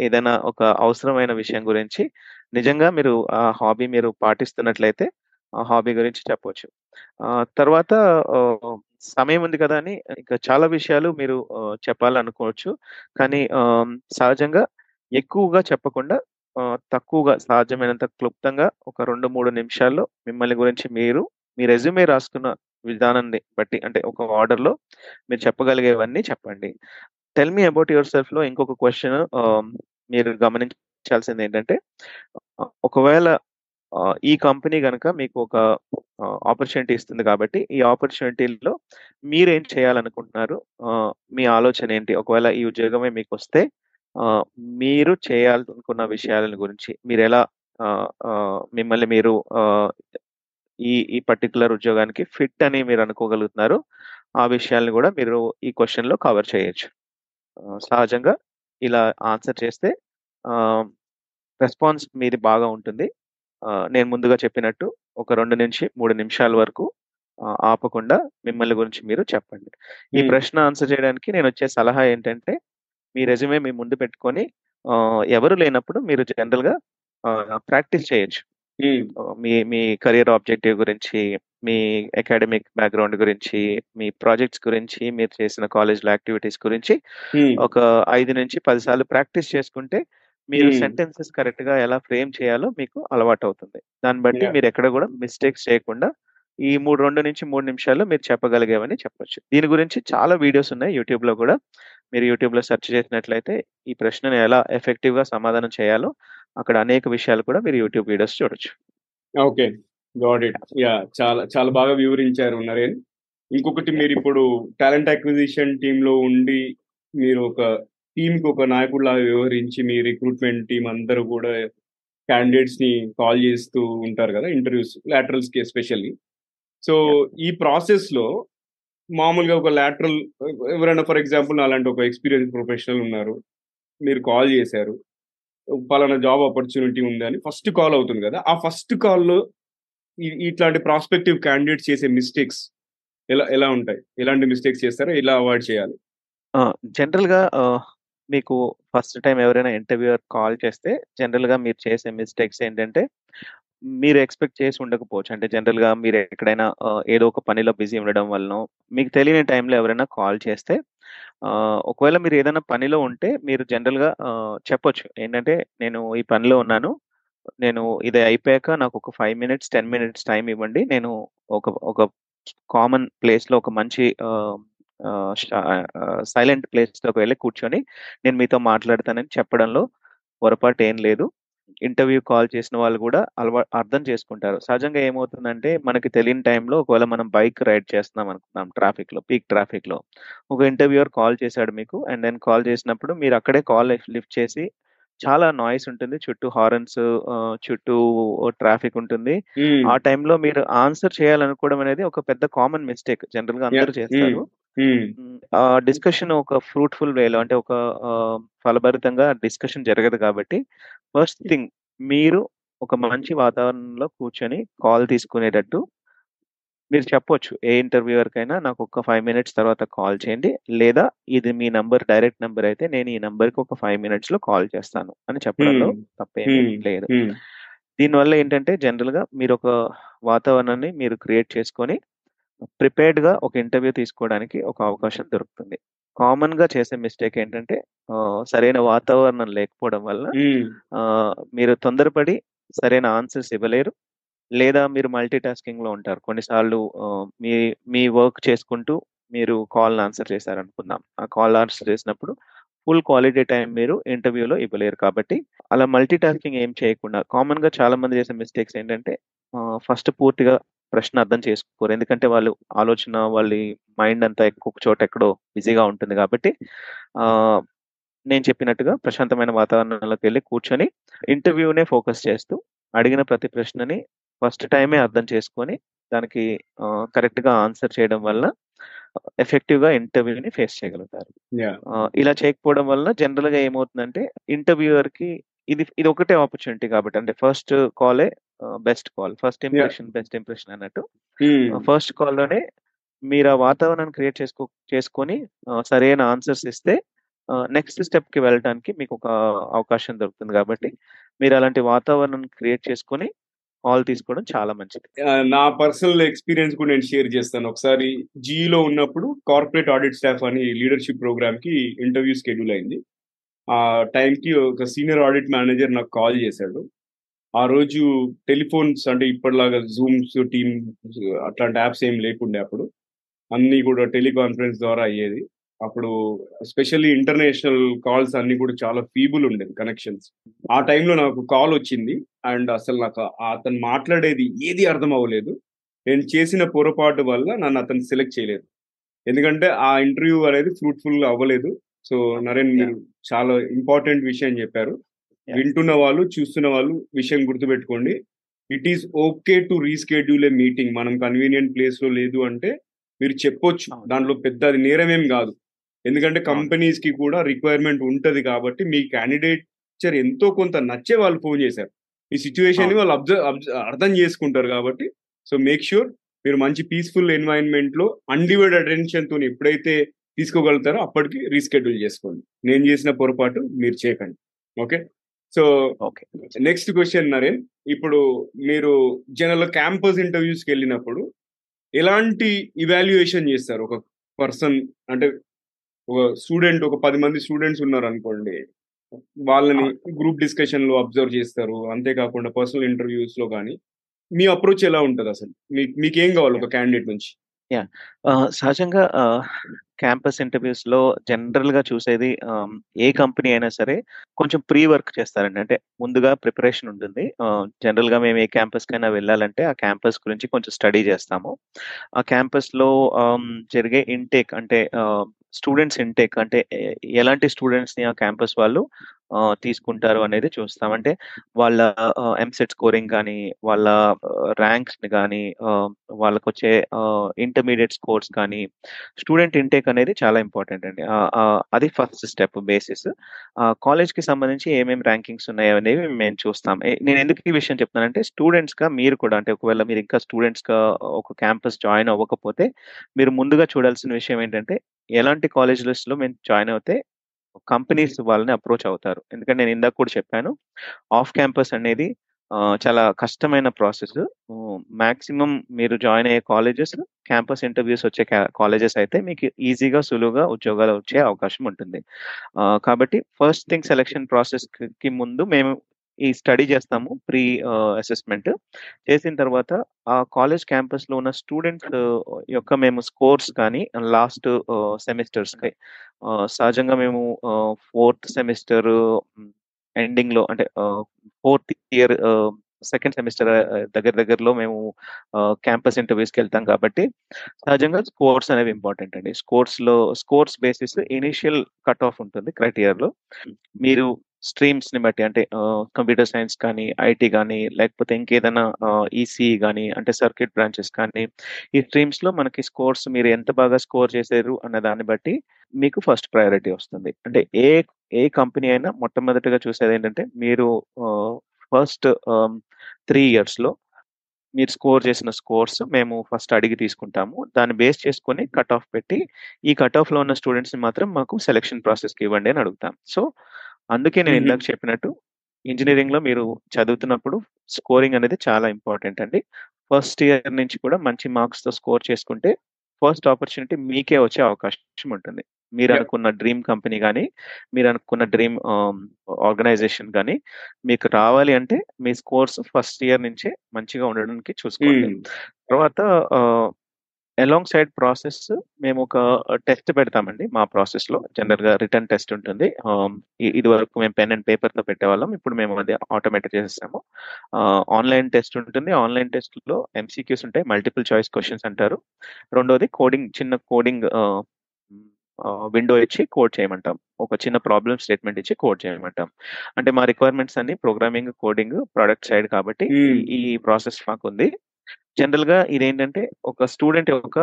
ఏదైనా ఒక అవసరమైన విషయం గురించి నిజంగా మీరు ఆ హాబీ మీరు పాటిస్తున్నట్లయితే హాబీ గురించి చెప్పవచ్చు తర్వాత సమయం ఉంది కదా అని ఇంకా చాలా విషయాలు మీరు చెప్పాలనుకోవచ్చు. కానీ సహజంగా ఎక్కువగా చెప్పకుండా తక్కువగా సాధ్యమైనంత క్లుప్తంగా ఒక 2, 3 నిమిషాల్లో మిమ్మల్ని గురించి మీరు మీ రెజ్యూమే రాసుకున్న విధానాన్ని బట్టి అంటే ఒక ఆర్డర్‌లో మీరు చెప్పగలిగేవన్నీ చెప్పండి. టెల్ మీ అబౌట్ యువర్ సెల్ఫ్‌లో ఇంకొక క్వశ్చన్ మీరు గమనించాల్సింది ఏంటంటే ఒకవేళ ఈ కంపెనీ కనుక మీకు ఒక ఆపర్చునిటీ ఇస్తుంది కాబట్టి, ఈ ఆపర్చునిటీలో మీరేం చేయాలనుకుంటున్నారు? మీ ఆలోచన ఏంటి? ఒకవేళ ఈ ఉద్యోగమే మీకు వస్తే మీరు చేయాలనుకున్న విషయాలను గురించి మీరు ఎలా మిమ్మల్ని మీరు ఈ ఈ పర్టికులర్ ఉద్యోగానికి ఫిట్ అని మీరు అనుకోగలుగుతున్నారు. ఆ విషయాలను కూడా మీరు ఈ క్వశ్చన్లో కవర్ చేయొచ్చు. సహజంగా ఇలా ఆన్సర్ చేస్తే రెస్పాన్స్ మీది బాగా ఉంటుంది. నేను ముందుగా చెప్పినట్టు ఒక 2-3 నిమిషాల వరకు ఆపకుండా మిమ్మల్ని గురించి మీరు చెప్పండి. ఈ. ప్రశ్న ఆన్సర్ చేయడానికి నేనిచ్చే సలహా ఏంటంటే, మీ రెజ్యూమే మీ ముందు పెట్టుకొని ఎవరు లేనప్పుడు మీరు జనరల్‌గా ఆహ్, ప్రాక్టీస్ చేయొచ్చు. మీ మీ కెరియర్ ఆబ్జెక్టివ్ గురించి, మీ అకాడమిక్ బ్యాక్‌గ్రౌండ్ గురించి, మీ ప్రాజెక్ట్స్ గురించి, మీరు చేసిన కాలేజ్‌లో యాక్టివిటీస్ గురించి. ఒక 5-10 సార్లు ప్రాక్టీస్ చేసుకుంటే, మీరు. సెంటెన్సెస్ కరెక్ట్‌గా ఎలా ఫ్రేమ్ చేయాలో మీకు అలవాటవుతుంది. దాన్ని బట్టి యాహ్! మీరెక్కడ గూడా మిస్టేక్స్ చేయకుండా ఈ మూడు 2-3 నిమిషాల్లో మీరు చెప్పగలిగేవన్నీ చెప్పొచ్చు. దీని గురించి చాలా వీడియోస్ ఉన్నాయి యూట్యూబ్‌లో గూడా. మీరు యూట్యూబ్‌లో సెర్చ్ చేసినట్లయితే ఈ ప్రశ్నను ఎలా ఎఫెక్టివ్‌గా సమాధానం చేయాలో అక్కడ అనేక విషయాలు కూడా మీరు యూట్యూబ్ వీడియోస్ చూడొచ్చు. ఓకే. Got it. యాహ్! చాలా చాలా బాగా వివరించారు నరేన్. ఇంకొకటి మీరిప్పుడు టాలెంట్ అక్విజిషన్ టీమ్‌లో ఉండి మీరు ఒక టీమ్‌కి ఒక నాయకుడిలాగా వ్యవహరించి మీ రిక్రూట్‌మెంట్ టీమ్ అందరూ గూడా క్యాండిడేట్స్‌ని కాల్ చేస్తూ ఉంటారు గదా! ఇంటర్వ్యూస్ లాటరల్స్‌కి ఎస్పెషల్లీ. సో! ఈ ప్రాసెస్‌లో మామూలుగా ఒక లాటరల్ ఎవరైనా ఫర్ ఎగ్జాంపుల్ నాలాంటి ఒక ఎక్స్‌పీరియన్స్ ప్రొఫెషనల్ ఉన్నారు. మీరు కాల్ చేశారు. పలానా జాబ్ ఆపర్చునిటీ ఉందని ఫస్ట్ కాల్ అవుతుంది గదా! ఆ ఫస్ట్ కాల్‌లో ఇట్లాంటి ప్రాస్పెక్టివ్ క్యాండిడేట్స్ చేసే మిస్టేక్స్ ఎలా ఎలా ఉంటాయి? ఎలాంటి మిస్టేక్స్ చేస్తారో? ఎలా అవాయిడ్ చేయాలి? ఆ! జనరల్‌గా మీకు ఫస్ట్ టైం ఎవరైనా ఇంటర్వ్యూయర్ కాల్ చేస్తే జనరల్‌గా మీరు చేసే మిస్టేక్స్ ఏంటంటే, మీరు ఎక్స్‌పెక్ట్ చేసి ఉండకపోవచ్చు. అంటే జనరల్‌గా మీరు ఎక్కడైనా ఏదో ఒక పనిలో బిజీ ఉండడం వలన మీకు తెలియని టైంలో ఎవరైనా కాల్ చేస్తే ఒకవేళ మీరు ఏదైనా పనిలో ఉంటే మీరు జనరల్‌గా చెప్పొచ్చు. ఏంటంటే, నేను ఈ పనిలో ఉన్నాను. నేను ఇది అయిపోయాక నాకు ఒక ఫైవ్ మినిట్స్, 10 మినిట్స్ టైం ఇవ్వండి. నేను ఒక ఒక కామన్ ప్లేస్‌లో ఒక మంచి సైలెంట్ ప్లేస్‌లోకి వెళ్ళి కూర్చొని నేను మీతో మాట్లాడతానని చెప్పడంలో పొరపాటు ఏం లేదు. ఇంటర్వ్యూ కాల్ చేసిన వాళ్ళు గూడా అలవా అర్థం చేసుకుంటారు. సహజంగా ఏమవుతుందంటే, మనకి తెలియని టైంలో ఒకవేళ మనం బైక్ రైడ్ చేస్తున్నాం అనుకుందాం ట్రాఫిక్‌లో, పీక్ ట్రాఫిక్‌లో. ఒక ఇంటర్వ్యూయర్ కాల్ చేశాడు మీకు. అండ్ దెన్ కాల్ చేసినప్పుడు మీరు అక్కడే కాల్ లిఫ్ లిఫ్ట్ చేసి చాలా నాయిస్ ఉంటుంది. చుట్టూ హారన్స్ చుట్టూ ట్రాఫిక్ ఉంటుంది. ఆ టైంలో మీరు ఆన్సర్ చేయాలనుకోవడం అనేది ఒక పెద్ద కామన్ మిస్టేక్. జనరల్‌గా యాహ్! అందరూ. చేస్తారు. ఆ డిస్కషన్ ఒక ఫ్రూట్‌ఫుల్ వేలో అంటే ఒక ఫలభరితంగా డిస్కషన్ జరగదు కాబట్టి, ఫస్ట్ థింగ్ మీరు ఒక మంచి వాతావరణంలో కూర్చొని కాల్ తీసుకునేటట్టు మీరు చెప్పొచ్చు. ఏ ఇంటర్వ్యూయర్‌కైనా నాకు ఒక 5 మినిట్స్ తర్వాత కాల్ చేయండి. లేదా ఇది మీ నంబర్ డైరెక్ట్ నంబర్ అయితే నేను ఈ నంబర్‌కి ఒక 5 మినిట్స్‌లో కాల్ చేస్తాను అని చెప్పడంలో. తప్పేమీ హ్మ్. లేదు. దీనివల్ల ఏంటంటే జనరల్‌గా మీరొక వాతావరణాన్ని మీరు క్రియేట్ చేసుకొని ప్రిపేర్డ్‌గా ఒక ఇంటర్వ్యూ తీసుకోవడానికి ఒక అవకాశం దొరుకుతుంది. కామన్‌గా చేసే మిస్టేక్ ఏంటంటే సరైన వాతావరణం లేకపోవడం. ఆహ్, మీరు తొందరపడి సరైన ఆన్సర్స్ ఇవ్వలేరు. లేదా మీరు మల్టీ టాస్కింగ్‌లో ఉంటారు. కొన్నిసార్లు మీ మీ వర్క్ చేసుకుంటూ మీరు కాల్‌ని ఆన్సర్ చేశారనుకుందాం. ఆ కాల్ ఆన్సర్ చేసినప్పుడు ఫుల్ క్వాలిటీ టైమ్ మీరు ఇంటర్వ్యూలో ఇవ్వలేరు కాబట్టి, అలా మల్టీ టాస్కింగ్ ఏం చేయకుండా కామన్‌గా చాలామంది చేసే మిస్టేక్స్ ఏంటంటే ఫస్ట్ పూర్తిగా ప్రశ్న అర్థం చేసుకోరు. ఎందుకంటే వాళ్ళు ఆలోచన వాళ్ళి మైండ్ అంతా ఇంకొక చోట ఎక్కడో బిజీగా ఉంటుంది కాబట్టి నేను చెప్పినట్టుగా ప్రశాంతమైన వాతావరణంలోకెళ్ళి కూర్చొని ఇంటర్వ్యూనే ఫోకస్ చేస్తూ అడిగిన ప్రతి ప్రశ్నని ఫస్ట్ టైమే అర్థం చేసుకొని దానికి ఆహ్, కరెక్ట్‌గా ఆన్సర్ చేయడం వల్ల ఎఫెక్టివ్‌గా ఇంటర్వ్యూని ఫేస్ చేయగలుగుతారు. ఇలా చేయకపోవడం వల్ల జనరల్‌గా ఏమవుతుందంటే ఇంటర్వ్యూయర్‌కి ఇది ఇది ఒకటే ఆపర్చునిటీ కాబట్టి అంటే ఫస్ట్ కాలే best call. First! Impression best impression అన్నట్టు. హ్మ్. ఆహ్, ఫస్ట్ కాల్‌లోనే మీరు ఆ వాతావరణాన్ని క్రియేట్ చేసుకో చేసుకొని సరైన ఆన్సర్స్ ఇస్తే నెక్స్ట్ స్టెప్‌కి వెళ్ళటానికి మీకొక అవకాశం దొరుకుతుంది కాబట్టి మీరు అలాంటి వాతావరణాన్ని క్రియేట్ చేసుకొని కాల్ తీసుకోవడం చాలా మంచిది. నా పర్సనల్ ఎక్స్‌పీరియన్స్ కూడా నేను షేర్ చేస్తాను. ఒకసారి జీఈలో ఉన్నప్పుడు కార్పొరేట్ ఆడిట్ స్టాఫ్ అని లీడర్‌షిప్ ప్రోగ్రామ్‌కి ఇంటర్వ్యూ షెడ్యూల్ అయింది. ఆ టైంకి ఒక సీనియర్ ఆడిట్ మేనేజర్ నాకు కాల్ చేశాడు. ఆ రోజు టెలిఫోన్స్ అంటే ఇప్పటిలాగా జూమ్స్, టీమ్ అట్లాంటి యాప్స్ ఏం లేకుండే అప్పుడు. అన్నీ కూడా టెలికాన్ఫరెన్స్ ద్వారా అయ్యేది. అప్పుడు స్పెషల్లీ ఇంటర్నేషనల్ కాల్స్ అన్ని కూడా చాలా ఫీబుల్ ఉండేది కనెక్షన్స్. ఆ టైంలో నాకు కాల్ వచ్చింది. అండ్ అసలు నాకు అతను మాట్లాడేది ఏది అర్థం అవ్వలేదు. నేను చేసిన పొరపాటు వల్ల నన్ను అతను సెలెక్ట్ చేయలేదు. ఎందుకంటే ఆ ఇంటర్వ్యూ అనేది ఫ్రూట్‌ఫుల్ అవ్వలేదు. సో నరేన్! మీరు చాలా ఇంపార్టెంట్ విషయం చెప్పారు. వింటున్న వాళ్ళు, చూస్తున్న వాళ్ళు విషయం గుర్తుపెట్టుకోండి. It is okay to reschedule a meeting. మనం కన్వీనియంట్ ప్లేస్‌లో లేదు అంటే మీరు చెప్పొచ్చు. దాంట్లో పెద్ద అది నేరమేం గాదు. ఎందుకంటే అవును. కంపెనీస్‌కి కూడా రిక్వైర్మెంట్ ఉంటది కాబట్టి మీ క్యాండిడేచర్ ఎంతో కొంత నచ్చే వాళ్ళు ఫోన్ చేశారు. ఈ అవును. వాళ్ళు అబ్జ అబ్జ అర్థం చేసుకుంటారు కాబట్టి సో మేక్ ష్యూర్ మీరు మంచి పీస్‌ఫుల్ ఎన్వైర్న్‌మెంట్‌లో అన్‌డివైడెడ్ అటెన్షన్‌తోని ఎప్పుడైతే తీసుకోగలుగుతారో అప్పటికి రీషెడ్యూల్ చేసుకోండి. నేను చేసిన పొరపాటు మీరు చేయకండి. Okay. So okay. Next question Naren. ఇప్పుడు మీరు జనరల్‌గా క్యాంపస్ ఇంటర్వ్యూస్‌కెళ్ళినప్పుడు ఎలాంటి ఇవాల్యుయేషన్ చేస్తారు? ఒక పర్సన్ అంటే ఒక స్టూడెంట్ ఒక 10 మంది స్టూడెంట్స్ ఉన్నారనుకోండి. వాళ్ళని అవును. గ్రూప్ డిస్కషన్‌లో అబ్జర్వ్ చేస్తారు. అంతే కాకుండా పర్సనల్ ఇంటర్వ్యూస్‌లో గాని మీ అప్రోచ్ ఎలా ఉంటదసలు? మీకు మీకేం కావాలి! ఒక క్యాండిడేట్ నుంచి? ఆహ్, సహజంగా క్యాంపస్ ఇంటర్వ్యూస్‌లో జనరల్‌గా చూసేది ఆహ్, ఏ కంపెనీ అయినా సరే కొంచెం ప్రీ వర్క్ చేస్తారండి. అంటే ముందుగా ప్రిపరేషన్ ఉంటుంది. ఆహ్, జనరల్‌గా మేము ఏ క్యాంపస్‌కైనా వెళ్ళాలంటే ఆ క్యాంపస్ గురించి కొంచెం స్టడీ చేస్తాము. ఆ క్యాంపస్‌లో ఆహ్, జరిగే ఇంటేక్ అంటే ఆహ్, స్టూడెంట్స్ ఇంటేక్ అంటే ఎ ఎలాంటి స్టూడెంట్స్‌ని ఆ క్యాంపస్ వాళ్ళు తీసుకుంటారు అనేది చూస్తాం. అంటే వాళ్ళ ఎంసెట్ స్కోరింగ్ కానీ వాళ్ళ ర్యాంక్స్ ర్యాంక్స్‌ని గాని, వచ్చే ఇంటర్మీడియట్ ఆహ్, స్కోర్స్ కానీ, స్టూడెంట్ ఇంటేక్ అనేది చాలా ఇంపార్టెంట్ అండి. అది ఫస్ట్ స్టెప్ బేసిస్. కాలేజ్‌కి సంబంధించి ఏమేమి ర్యాంకింగ్స్ ఉన్నాయో అనేవి మేము చూస్తాం. నేను ఎందుకు ఈ విషయం చెప్తానంటే స్టూడెంట్స్‌గా మీరు కూడా అంటే ఒకవేళ మీరు ఇంకా స్టూడెంట్స్‌గా ఒక క్యాంపస్ జాయిన్ అవ్వకపోతే మీరు ముందుగా చూడాల్సిన విషయం ఏంటంటే ఎలాంటి కాలేజ్ లిస్ట్‌లో మేము జాయిన్ అవుతే కంపెనీస్ వాళ్ళని అప్రోచ్ అవుతారు. ఎందుకంటే నేను ఇందాక కూడా చెప్పాను. ఆఫ్ క్యాంపస్ అనేది చాలా కష్టమైన ప్రాసెస్. మాక్సిమం మీరు జాయిన్ అయ్యే కాలేజెస్ క్యాంపస్ ఇంటర్వ్యూస్ వచ్చే కాలేజెస్ అయితే మీకు ఈజీగా, సులువుగా ఉద్యోగాలు వచ్చే అవకాశం ఉంటుంది. కాబట్టి ఫస్ట్ థింగ్ సెలక్షన్ ప్రాసెస్కి ముందు మేము ఈ స్టడీ చేస్తాము. Pre assessment. చేసిన తర్వాత ఆ కాలేజ్ క్యాంపస్‌లో ఉన్న స్టూడెంట్స్ యొక్క మేము స్కోర్స్ కానీ లాస్ట్ సెమిస్టర్స్‌కి సహజంగా మేము ఫోర్త్ సెమిస్టర్ ఎండింగ్ ఎండింగ్‌లో అంటే ఫోర్త్ ఇయర్ సెకండ్ సెమిస్టర్ దగ్గర దగ్గరలో మేము క్యాంపస్ ఇంటర్వ్యూస్కి వెళ్తాం కాబట్టి సహజంగా స్కోర్స్ అనేవి ఇంపార్టెంట్ అండి. స్కోర్స్‌లో scores basis initial cut off ఉంటుంది క్రైటీరియాలో. మీరు స్ట్రీమ్స్‌ని బట్టి అంటే కంప్యూటర్ సైన్స్ కానీ, ఐటీ కానీ లేకపోతే ఇంకేదైనా ఈసీ ఈసీఈ అంటే సర్క్యూట్ బ్రాంచెస్ కానీ, ఈ స్ట్రీమ్స్‌లో మనకి స్కోర్స్ మీరు ఎంత బాగా స్కోర్ చేశారు అన్న దాన్ని బట్టి మీకు ఫస్ట్ ప్రయారిటీ వస్తుంది. అంటే ఏ ఏ కంపెనీ అయినా మొట్టమొదటిగా చూసేదేంటంటే మీరు ఫస్ట్ ఆహ్, 3 ఇయర్స్‌లో మీరు స్కోర్ చేసిన స్కోర్స్ మేము ఫస్ట్ అడిగి తీసుకుంటాము. దాన్ని బేస్ చేసుకొని కట్ ఆఫ్ పెట్టి, ఈ కట్ ఆఫ్లో ఉన్న స్టూడెంట్స్‌ని మాత్రం మాకు సెలక్షన్ ప్రాసెస్‌కి ఇవ్వండి అని అడుగుతాం. సో, అందుకే నేను. ఇందాక చెప్పినట్టు ఇంజినీరింగ్‌లో మీరు చదువుతున్నప్పుడు స్కోరింగ్ అనేది చాలా ఇంపార్టెంట్ అండి. ఫస్ట్ ఇయర్ నుంచి కూడా మంచి మార్క్స్‌తో స్కోర్ చేసుకుంటే ఫస్ట్ ఆపర్చునిటీ మీకే వచ్చే అవకాశం ఉంటుంది. యాహ్! మీరనుకున్న డ్రీమ్ కంపెనీ గానీ, మీరనుకున్న డ్రీమ్ ఆహ్, ఆర్గనైజేషన్ గానీ మీకు రావాలి అంటే మీ స్కోర్స్ ఫస్ట్ ఇయర్ నుంచే మంచిగా ఉండడానికి చూసుకోండి. తర్వాత అలాంగ్ సైడ్ ప్రాసెస్ మేము ఒక టెస్ట్ పెడతామండి మా ప్రాసెస్‌లో. జనరల్‌గా రిటన్ టెస్ట్ ఉంటుంది. ఆహ్, ఇ ఇదివరకు మేము పెన్ అండ్ పేపర్‌తో పెట్టేవాళ్ళం. ఇప్పుడు మేము అది ఆటోమేటెడ్ చేసేసాము. ఆన్‌లైన్ టెస్ట్ ఉంటుంది. ఆన్‌లైన్ టెస్ట్‌లో ఎంసీక్యూస్ ఉంటాయి. మల్టిపుల్ చాయిస్ క్వెషన్స్ అంటారు. రెండోది కోడింగ్ చిన్న కోడింగ్ విండో ఇచ్చి కోడ్ చేయమంటాం. ఒక చిన్న ప్రాబ్లమ్ స్టేట్మెంట్ ఇచ్చి కోడ్ చేయమంటాం. అంటే మా రిక్వైర్మెంట్స్ అన్నీ ప్రోగ్రామింగ్, కోడింగ్, ప్రొడక్ట్ సైడ్ కాబట్టి ఈ హ్మ్. ఈ ప్రాసెస్ మాకుంది. జనరల్‌గా ఇదేంటంటే ఒక స్టూడెంట్ యొక్క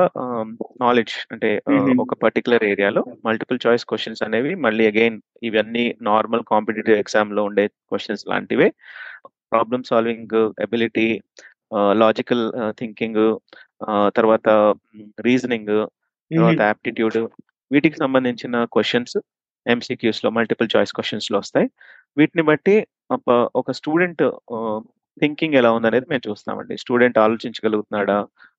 నాలెడ్జ్ అంటే. ఒక పర్టిక్యులర్ ఏరియాలో మల్టిపుల్ చాయిస్ క్వెషన్స్ అనేవి మళ్ళీ అగైన్ ఇవన్నీ నార్మల్ కాంపిటీటివ్ ఎగ్జామ్‌లో ఉండే questions లాంటివే. Problem solving ability logical thinking తర్వాత రీజనింగ్ తర్వాత. యాప్టిట్యూడ్ వీటికి సంబంధించిన క్వెషన్స్ ఎంసీక్యూస్‌లో మల్టిపుల్ చాయిస్ క్వెషన్స్‌లో వస్తాయి. వీటిని బట్టి ఒక స్టూడెంట్ థింకింగ్ ఎలా ఉందనేది మేము చూస్తామండి. స్టూడెంట్ ఆలోచించగలుగుతున్నాడా?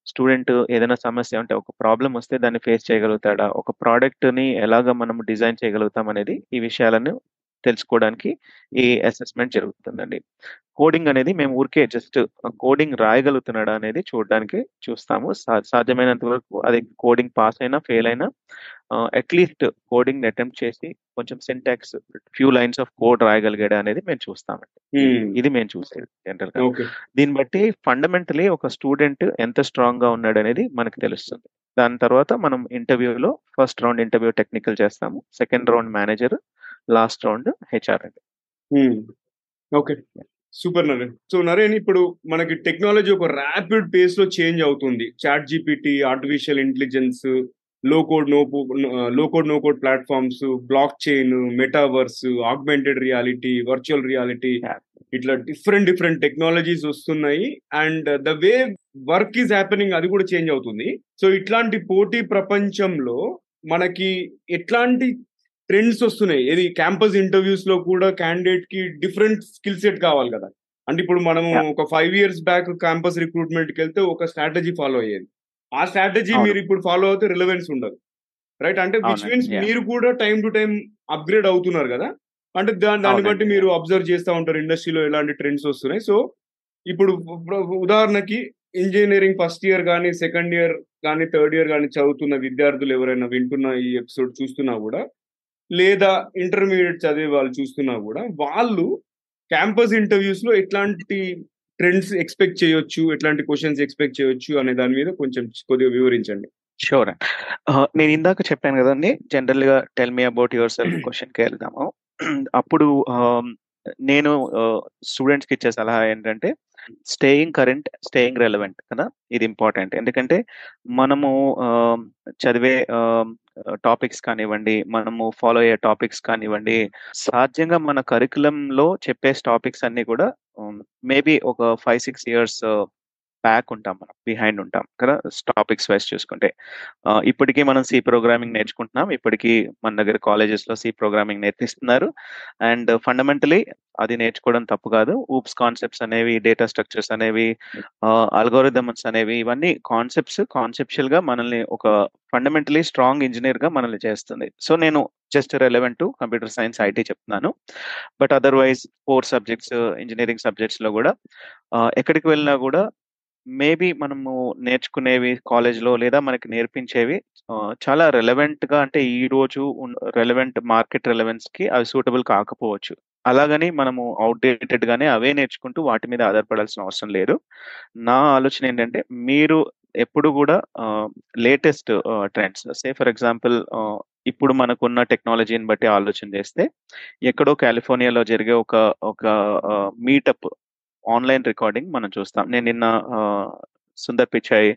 స్టూడెంట్ ఏదైనా సమస్య అంటే ఒక ప్రాబ్లం వస్తే దాన్ని ఫేస్ చేయగలుగుతాడా? ఒక ప్రోడక్ట్ని ఎలాగ మనం డిజైన్ చేయగలుగుతాం అనేది ఈ విషయాలను తెలుసుకోవడానికి ఈ అసెస్‌మెంట్ జరుగుతుందండి. కోడింగ్ అనేది మేము ఊరికే జస్ట్ కోడింగ్ రాయగలుగుతున్నాడా అనేది చూడడానికి చూస్తాము. సాధ్యమైనంత వరకు అది కోడింగ్ పాస్ అయినా, ఫెయిల్ అయినా అట్‌లీస్ట్ కోడింగ్‌ని అటెంప్ట్ చేసి కొంచెం syntax few lines of code రాయగలిగాడా అనేది మేము చూస్తామండి. ఇది మేము చూసేది జనరల్‌గా. ఓకే. దీన్ని బట్టి ఫండమెంటల్లీ ఒక స్టూడెంట్ ఎంత స్ట్రాంగ్‌గా ఉన్నాడనేది మనకు తెలుస్తుంది. దాని తర్వాత మనం ఇంటర్వ్యూలో ఫస్ట్ రౌండ్ ఇంటర్వ్యూ టెక్నికల్ చేస్తాము. Second round manager, last round HR అండి. Okay. Super Naren. So Naren ఇప్పుడు మనకి టెక్నాలజీ ఒక రాపిడ్ పేస్‌లో చేంజ్ అవుతుంది. ChatGPT, artificial intelligence, low code, no low code, no code platforms, blockchain, metaverse, augmented reality, virtual reality! ఇట్లా different different technologies వస్తున్నాయి. And the way work is happening అది కూడా change అవుతుంది. సో ఇట్లాంటి పోటీ ప్రపంచంలో మనకి ఎట్లాంటి ట్రెండ్స్ వస్తున్నాయి? ఏది క్యాంపస్ ఇంటర్వ్యూస్‌లో కూడా క్యాండిడేట్‌కి డిఫరెంట్ స్కిల్ సెట్ కావాలి కదా! అంటే ఇప్పుడు మనము యాహ్! ఒక 5 ఇయర్స్ బ్యాక్ క్యాంపస్ రిక్రూట్‌మెంట్‌కెళ్తే ఒక స్ట్రాటజీ ఫాలో అయ్యేది. ఆ స్ట్రాటజీ. మీరు ఇప్పుడు ఫాలో అవుతే రిలవెన్స్ ఉండదు. రైట్? అంటే విచ్. మీన్స్! మీరు కూడా టైమ్ టు టైమ్ అప్‌గ్రేడ్ అవుతున్నారు కదా! అంటే దాన్ని దాన్ని బట్టి. మీరు! అబ్జర్వ్ చేస్తా ఉంటారు ఇండస్ట్రీలో ఎలాంటి ట్రెండ్స్ వస్తున్నాయి. సో ఇప్పుడు ఉదాహరణకి ఇంజినీరింగ్ ఫస్ట్ ఇయర్ గాని, సెకండ్ ఇయర్ గాని, థర్డ్ ఇయర్ గాని చదువుతున్న విద్యార్థులు ఎవరైనా వింటున్న ఈ ఎపిసోడ్ చూస్తున్నా కూడా లేదా ఇంటర్మీడియేట్ చదివే వాళ్ళు చూస్తున్నా కూడా వాళ్ళు క్యాంపస్ ఇంటర్వ్యూస్‌లో ఎట్లాంటి ట్రెండ్స్ ఎక్స్‌పెక్ట్ చేయొచ్చు? ఎట్లాంటి క్వెషన్స్ ఎక్స్‌పెక్ట్ చేయొచ్చు? అనే దాని మీద కొంచెం కొద్దిగా వివరించండి. షూర్ నేను ఇందాక చెప్పాను కదండీ! జనరల్‌గా tell me about yourself క్వెషన్‌కే వెళ్దాము. *clears throat* అప్పుడు నేను ఆహ్, స్టూడెంట్స్‌కి ఇచ్చే సలహా ఏంటంటే స్టేయింగ్ కరెంట్, స్టేయింగ్ రెలవెంట్ కదా! ఇది ఇంపార్టెంట్. ఎందుకంటే మనము చదివే టాపిక్స్ కానివ్వండి, మనము ఫాలో అయ్యే టాపిక్స్ కానివ్వండి, సాధ్యంగా మన కరికులంలో చెప్పే టాపిక్స్ అన్ని కూడా um, మేబీ ఒక 5, 6 ఇయర్స్ బ్యాక్ ఉంటాం మనం. బిహైండ్ ఉంటాం కదా! టాపిక్స్ వైస్ చూసుకుంటే. ఇప్పటికీ మనం సి ప్రోగ్రామింగ్ నేర్చుకుంటున్నాం. ఇప్పటికీ మన దగ్గర కాలేజెస్‌లో సి ప్రోగ్రామింగ్ నేర్పిస్తున్నారు. అండ్ ఫండమెంటల్లీ అది నేర్చుకోవడం తప్పు కాదు. ఊప్స్ కాన్సెప్ట్స్ అనేవి, డేటా స్ట్రక్చర్స్ అనేవి, అల్గోరిథమ్స్ అనేవి ఇవన్నీ కాన్సెప్ట్స్ కాన్సెప్షుయల్‌గా మనల్ని ఒక ఫండమెంటలీ స్ట్రాంగ్ ఇంజినీర్‌గా మనల్ని చేస్తుంది. సో నేను just relevant to computer science, IT చెప్తున్నాను. But otherwise for subjects, engineering సబ్జెక్ట్స్‌లో కూడా ఎక్కడికి వెళ్ళినా కూడా మేబీ మనము నేర్చుకునేవి కాలేజ్‌లో లేదా మనకి నేర్పించేవి చాలా చాలా రెలెవెంట్‌గా అంటే ఈరోజు రోజు రెలవెంట్ మార్కెట్ రెలెవెన్స్‌కి అవి సూటబుల్ కాకపోవచ్చు. అలాగని మనము ఔట్‌డేటెడ్‌గానే అవే నేర్చుకుంటూ వాటి మీద ఆధారపడాల్సిన అవసరం లేదు. నా ఆలోచన ఏంటంటే మీరు ఎప్పుడు కూడా latest trends say for example ఇప్పుడు మనకున్న టెక్నాలజీని బట్టి ఆలోచన చేస్తే ఎక్కడో కాలిఫోర్నియాలో జరిగే ఒక ఒక మీటప్ ఆన్‌లైన్ రికార్డింగ్ మనం చూస్తాం. నేను నిన్న సుందర్ పిచాయ్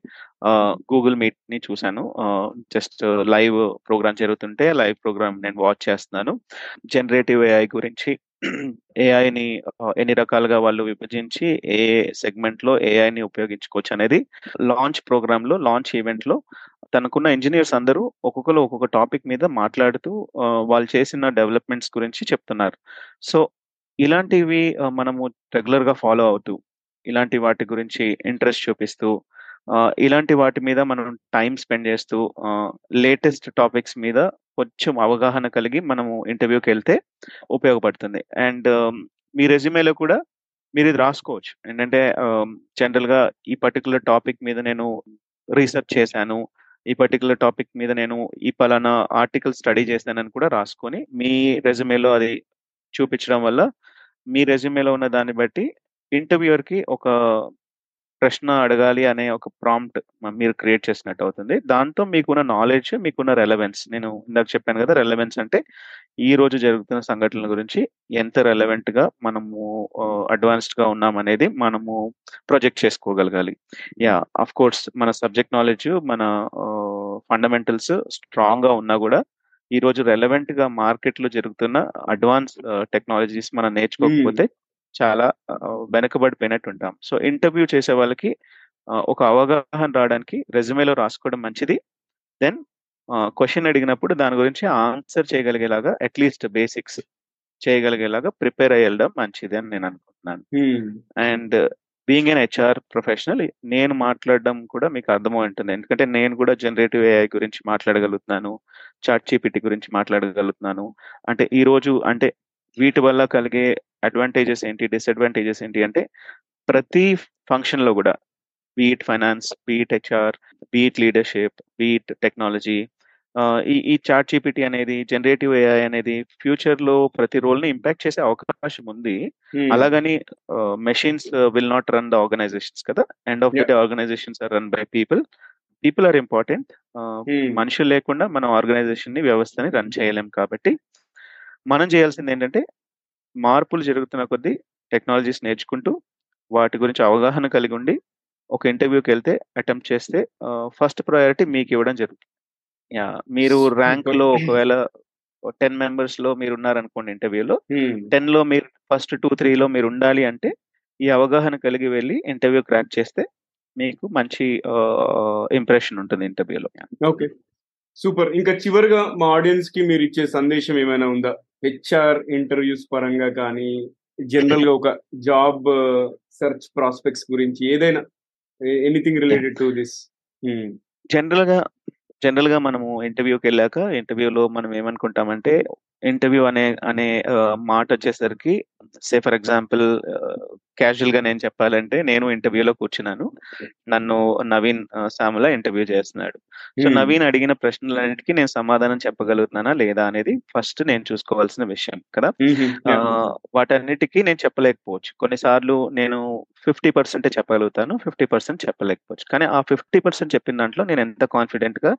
గూగుల్ మీట్‌ని ని చూశాను జస్ట్ లైవ్ ప్రోగ్రామ్ జరుగుతుంటే లైవ్ ప్రోగ్రామ్ నేను వాచ్ చేస్తున్నాను. జనరేటివ్ ఏఐ గురించి ఏఐని ఎన్ని రకాలుగా వాళ్ళు విభజించి ఏ సెగ్మెంట్‌లో ఏఐని ఉపయోగించుకోవచ్చు అనేది లాంచ్ ప్రోగ్రామ్‌లో, లాంచ్ ఈవెంట్‌లో తనకున్న ఇంజనీర్స్ అందరూ ఒక్కొక్కరు ఒక్కొక్క టాపిక్ మీద మాట్లాడుతూ వాళ్ళు చేసిన డెవలప్‌మెంట్స్ గురించి చెప్తున్నారు. సో ఇలాంటివి ఆహ్, మనము రెగ్యులర్‌గా ఫాలో అవుతూ, ఇలాంటి వాటి గురించి ఇంట్రెస్ట్ చూపిస్తూ, ఆహ్, ఇలాంటి వాటి మీద మనం టైమ్ స్పెండ్ చేస్తూ ఆహ్, లేటెస్ట్ టాపిక్స్ మీద కొంచెం అవగాహన కలిగి మనము ఇంటర్వ్యూకెళ్తే ఉపయోగపడుతుంది. అండ్ మీ రెజ్యూమేలో కూడా మీరిది రాసుకోవచ్చు. ఏంటంటే ఆహ్, జనరల్‌గా ఈ పర్టిక్యులర్ టాపిక్ మీద నేను రీసెర్చ్ చేశాను. ఈ పర్టిక్యులర్ టాపిక్ మీద నేను ఈ పలానా ఆర్టికల్ స్టడీ చేశానని కూడా రాసుకొని మీ రెజ్యూమేలో అది చూపించడం వల్ల మీ రెజ్యూమేలో ఉన్న దాన్ని బట్టి ఇంటర్వ్యూయర్‌కి ఒక ప్రశ్న అడగాలి అనే ఒక ప్రాంప్ట్ మీరు క్రియేట్ చేసినట్టు అవుతుంది. దాంతో మీకున్న నాలెడ్జ్ మీకున్న రెలవెన్స్ నేను ఇందాక చెప్పాను కదా రెలవెన్స్ అంటే ఈ రోజు జరుగుతున్న సంఘటనల గురించి ఎంత రెలవెంట్గా మనము అడ్వాన్స్డ్గా ఉన్నాం అనేది మనము ప్రొజెక్ట్ చేసుకోగలగాలి. యా అఫ్ కోర్స్ మన సబ్జెక్ట్ నాలెడ్జ్ మన ఫండమెంటల్స్ స్ట్రాంగ్గా ఉన్నా కూడా ఈ రోజు రెలవెంట్గా మార్కెట్లో జరుగుతున్న అడ్వాన్స్ టెక్నాలజీస్ మనం నేర్చుకోకపోతే చాలా వెనకబడిపోయినట్టు ఉంటాం సో ఇంటర్వ్యూ చేసే వాళ్ళకి ఒక అవగాహన రావడానికి రెజ్యూమేలో రాసుకోవడం మంచిది. దెన్ క్వశ్చన్ అడిగినప్పుడు దాని గురించి ఆన్సర్ చేయగలిగేలాగా అట్లీస్ట్ బేసిక్స్ చేయగలిగేలాగా ప్రిపేర్ అయ్యి వెళ్ళడం మంచిది అని నేను అనుకుంటున్నాను. And being an HR professional నేను మాట్లాడడం కూడా మీకు అర్థమై ఉంటుంది ఎందుకంటే నేను కూడా జనరేటివ్ ఏఐ గురించి మాట్లాడగలుగుతున్నాను చాట్ జీపీటీ గురించి మాట్లాడగలుగుతున్నాను. అంటే ఈ రోజు అంటే వీటి వల్ల కలిగే అడ్వాంటేజెస్ ఏంటి డిసడ్వాంటేజెస్ ఏంటి అంటే ప్రతి ఫంక్షన్లో కూడా be it finance be it HR be it leadership be it technology ఈ ఈ చాట్ జీపీటీ అనేది జనరేటివ్ ఏఐ అనేది ఫ్యూచర్లో ప్రతి రోల్ని ఇంపాక్ట్ చేసే అవకాశం ఉంది. అలాగని machines will not run the organisations కదా? End of the day organisations are run by people people are important మనుషులు లేకుండా మనం ఆర్గనైజేషన్ని వ్యవస్థని రన్ చేయలేం కాబట్టి మనం చేయాల్సింది ఏంటంటే మార్పులు జరుగుతున్న కొద్దీ టెక్నాలజీస్ నేర్చుకుంటూ వాటి గురించి అవగాహన కలిగి ఉండి ఒక ఇంటర్వ్యూకి వెళ్తే అటెంప్ట్ చేస్తే ఫస్ట్ ప్రయారిటీ మీకు ఇవ్వడం జరుగుతుంది. యా మీరు ర్యాంక్లో *laughs* ఒకవేళ టెన్ మెంబర్స్లో మీరు ఉన్నారనుకోండి ఇంటర్వ్యూలో టెన్లో మీరు ఫస్ట్ టూ త్రీ లో మీరు ఉండాలి అంటే ఈ అవగాహన కలిగి వెళ్ళి ఇంటర్వ్యూ క్రాక్ చేస్తే మీకు మంచి ఇంప్రెషన్ ఉంటుంది ఇంటర్వ్యూలో ఓకే సూపర్ ఇంకా చివరిగా మా ఆడియన్స్కి మీరు ఇచ్చే సందేశం ఏమైనా ఉందా? హెచ్ఆర్ ఇంటర్వ్యూస్ పరంగా కానీ జనరల్గా ఒక జాబ్ సెర్చ్ ప్రాస్పెక్ట్స్ గురించి ఏదైనా ఎనీథింగ్ రిలేటెడ్ టు దిస్ జనరల్గా జనరల్గా మనము ఇంటర్వ్యూకి వెళ్ళాక ఇంటర్వ్యూలో మనం ఏమనుకుంటామంటే ఇంటర్వ్యూ అనే అనే మాట వచ్చేసరికి సే ఫర్ ఎగ్జాంపుల్ క్యాజువల్గా నేను చెప్పాలంటే నేను ఇంటర్వ్యూలో కూర్చున్నాను. నన్ను నవీన్ సాముల ఇంటర్వ్యూ చేస్తున్నాడు. సో నవీన్ అడిగిన ప్రశ్నలన్నిటికీ నేను సమాధానం చెప్పగలుగుతున్నానా లేదా అనేది ఫస్ట్ నేను చూసుకోవాల్సిన విషయం కదా? వాటన్నిటికీ నేను చెప్పలేకపోవచ్చు. కొన్నిసార్లు నేను ఫిఫ్టీ పర్సెంటే చెప్పగలుగుతాను ఫిఫ్టీ పర్సెంట్ చెప్పలేకపోవచ్చు. కానీ ఆ ఫిఫ్టీ పర్సెంట్ చెప్పిన దాంట్లో నేను ఎంత కాన్ఫిడెంట్గా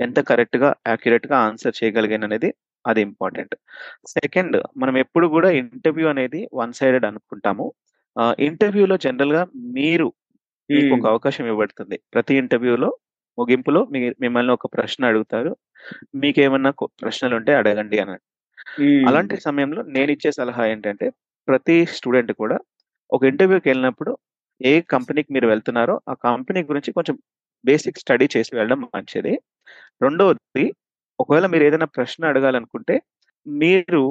ఎంత కరెక్ట్గా యాక్యురేట్గా ఆన్సర్ చేయగలిగాను అనేది అది ఇంపార్టెంట్. సెకండ్ మనం ఎప్పుడు కూడా ఇంటర్వ్యూ అనేది వన్ సైడెడ్ అనుకుంటాము. ఇంటర్వ్యూలో జనరల్గా మీరు మీకు ఒక అవకాశం ఇవ్వబడుతుంది. ప్రతి ఇంటర్వ్యూలో ముగింపులో మీ మిమ్మల్ని ఒక ప్రశ్న అడుగుతారు. మీకు ఏమన్నా ప్రశ్నలు ఉంటే అడగండి అని. అలాంటి సమయంలో నేను ఇచ్చే సలహా ఏంటంటే ప్రతి స్టూడెంట్ కూడా ఒక ఇంటర్వ్యూకి వెళ్ళినప్పుడు ఏ కంపెనీకి మీరు వెళ్తున్నారో ఆ కంపెనీ గురించి కొంచెం బేసిక్ స్టడీ చేసి వెళ్ళడం మంచిది. రెండవది ఒకవేళ మీరు ఏదైనా ప్రశ్న అడగాలనుకుంటే మీరు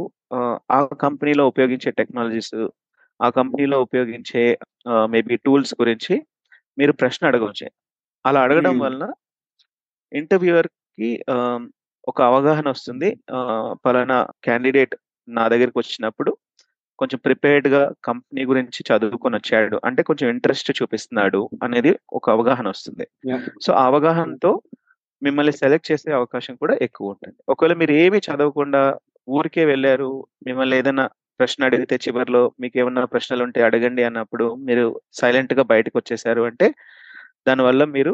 ఆ కంపెనీలో ఉపయోగించే టెక్నాలజీస్ ఆ కంపెనీలో ఉపయోగించే మేబీ టూల్స్ గురించి మీరు ప్రశ్న అడగవచ్చు అలా అడగడం వలన ఇంటర్వ్యూయర్కి ఒక అవగాహన వస్తుంది. పలానా క్యాండిడేట్ నా దగ్గరికి వచ్చినప్పుడు కొంచెం ప్రిపేర్డ్గా కంపెనీ గురించి చదువుకొని వచ్చాడు. అంటే కొంచెం ఇంట్రెస్ట్ చూపిస్తున్నాడు అనేది ఒక అవగాహన వస్తుంది. సో ఆ అవగాహనతో మిమ్మల్ని సెలెక్ట్ చేసే అవకాశం కూడా ఎక్కువ ఉంటుంది. ఒకవేళ మీరు ఏమి చదవకుండా ఊరికే వెళ్ళారు మిమ్మల్ని ఏదైనా ప్రశ్న అడిగితే చివరిలో మీకు ఏమన్నా ప్రశ్నలు ఉంటే అడగండి అన్నప్పుడు మీరు సైలెంట్గా బయటకు వచ్చేసారు అంటే దానివల్ల మీరు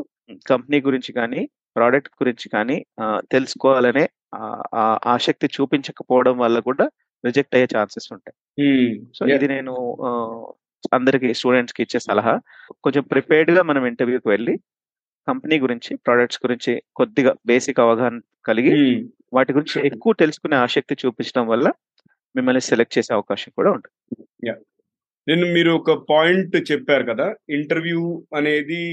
కంపెనీ గురించి కానీ ప్రోడక్ట్ గురించి కానీ తెలుసుకోవాలనే ఆసక్తి చూపించకపోవడం వల్ల కూడా రిజెక్ట్ అయ్యే ఛాన్సెస్ ఉంటాయి. సో ఇది నేను అందరికి స్టూడెంట్స్కి ఇచ్చే సలహా. కొంచెం ప్రిపేర్డ్గా మనం ఇంటర్వ్యూకి వెళ్ళి కంపెనీ గురించి ప్రొడక్ట్స్ గురించి కొద్దిగా బేసిక్ అవగాహన కలిగి వాటి గురించి ఎక్కువ తెలుసుకునే ఆసక్తి చూపించడం వల్ల మిమ్మల్ని సెలెక్ట్ చేసే అవకాశం కూడా ఉంటుంది. నేను మీరు ఒక పాయింట్ చెప్పారు కదా ఇంటర్వ్యూ అనేది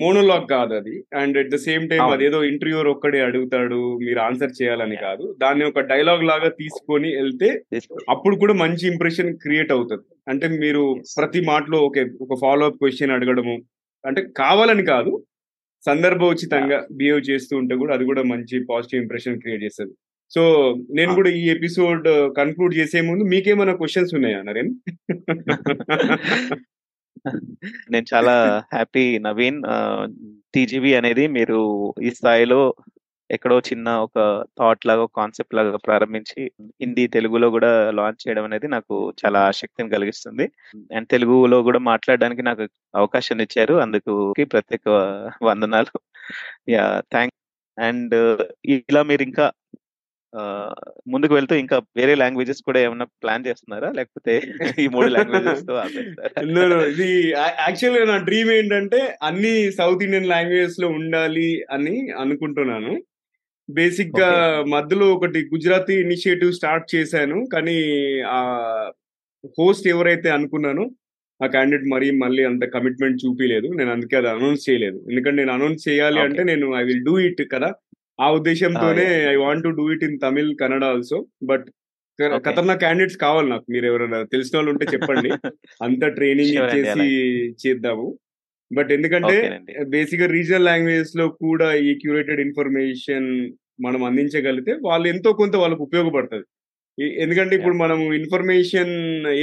మోనోలాగ్ కాదు అది. And at the same time అదేదో ఇంటర్వ్యూర్ ఒక్కడే అడుగుతాడు మీరు ఆన్సర్ చేయాలని కాదు. దాన్ని ఒక డైలాగ్ లాగా తీసుకొని వెళ్తే అప్పుడు కూడా మంచి ఇంప్రెషన్ క్రియేట్ అవుతుంది. అంటే మీరు ప్రతి మాటలో ఓకే ఒక ఫాలో అప్ క్వశ్చన్ అడగడము అంటే కావాలని కాదు సందర్భోచితంగా బిహేవ్ చేస్తూ ఉంటే కూడా అది కూడా మంచి పాజిటివ్ ఇంప్రెషన్ క్రియేట్ చేస్తుంది. సో నేను కూడా ఈ ఎపిసోడ్ కన్క్లూడ్ చేసే ముందు మీకేమైనా క్వశ్చన్స్ ఉన్నాయా నరేన్? నేను చాలా *laughs* హ్యాపీ నవీన్. టీజీవీ అనేది మీరు ఈ స్థాయిలో ఎక్కడో చిన్న ఒక థాట్ లాగా కాన్సెప్ట్ లాగా ప్రారంభించి హిందీ తెలుగులో కూడా లాంచ్ చేయడం అనేది నాకు చాలా ఆసక్తిని కలిగిస్తుంది. అండ్ తెలుగులో కూడా మాట్లాడడానికి నాకు అవకాశం ఇచ్చారు. అందుకు ప్రత్యేక వందనాలు. యా థ్యాంక్ అండ్ ఇలా మీరు ఇంకా ముందుకు వెళ్తూ ఇంకా వేరే లాంగ్వేజెస్ కూడా ఏమైనా ప్లాన్ చేస్తున్నారా? లేకపోతే *laughs* ఈ మూడు లాంగ్వేజెస్ *laughs* ఇది యాక్చువల్గా నా డ్రీమ్ ఏంటంటే అన్ని సౌత్ ఇండియన్ లాంగ్వేజెస్లో ఉండాలి అని అనుకుంటున్నాను. బేసిక్గా మధ్యలో ఒకటి గుజరాతీ ఇనిషియేటివ్ స్టార్ట్ చేశాను. కానీ ఆ హోస్ట్ ఎవరైతే అనుకున్నానో ఆ క్యాండిడేట్ మరీ మళ్ళీ అంత కమిట్మెంట్ చూపించలేదు నేను అందుకే అది అనౌన్స్ చేయలేదు. ఎందుకంటే నేను అనౌన్స్ చేయాలి అంటే నేను ఐ విల్ డూ ఇట్ కదా. ఆ ఉద్దేశంతోనే I want to do it in Tamil Kannada also. But Khatarnak candidates కావాలి నాకు. మీరు ఎవరైనా తెలిసిన వాళ్ళు ఉంటే చెప్పండి. అంత ట్రైనింగ్ ఇచ్చేసి చేద్దాము. బట్ ఎందుకంటే బేసిక్గా రీజనల్ లాంగ్వేజెస్లో కూడా ఈ క్యూరేటెడ్ ఇన్ఫర్మేషన్ మనం అందించగలిగితే వాళ్ళు ఎంతో కొంత వాళ్ళకు ఉపయోగపడుతుంది. ఎందుకంటే ఇప్పుడు మనం ఇన్ఫర్మేషన్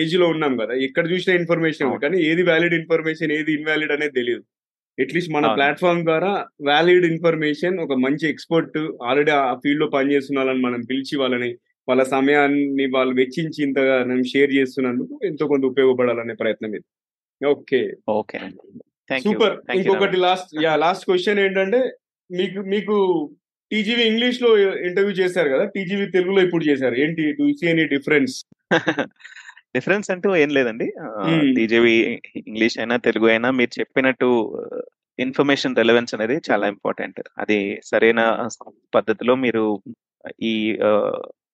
ఏజ్లో ఉన్నాం కదా ఎక్కడ చూసినా ఇన్ఫర్మేషన్ కానీ ఏది వ్యాలిడ్ ఇన్ఫర్మేషన్ ఏది ఇన్వాలిడ్ అనేది తెలియదు. అట్లీస్ట్ మన ప్లాట్ఫామ్ ద్వారా వ్యాలిడ్ ఇన్ఫర్మేషన్ ఒక మంచి ఎక్స్పర్ట్ ఆల్రెడీ ఆ ఫీల్డ్లో పనిచేస్తున్న వాళ్ళని మనం పిలిచి వాళ్ళని వాళ్ళ సమయాన్ని వాళ్ళు వెచ్చించి ఇంతగా నేను షేర్ చేస్తున్నందుకు ఎంతో కొంత ఉపయోగపడాలనే ప్రయత్నం ఇది. ఓకే. Okay super. ఇంకొకటి లాస్ట్ యా లాస్ట్ క్వశ్చన్ ఏంటంటే మీకు మీకు టీజీవీ ఇంగ్లీష్లో ఇంటర్వ్యూ చేశారు కదా? టీజీవీ తెలుగులో ఇప్పుడు చేశారు. ఏంటి do see any difference difference అంటూ ఏం లేదండి. టీజీవీ ఇంగ్లీష్ అయినా తెలుగు అయినా మీరు చెప్పినట్టు ఇన్ఫర్మేషన్ రెలవెన్స్ అనేది చాలా ఇంపార్టెంట్ అది సరైన పద్ధతిలో మీరు ఈ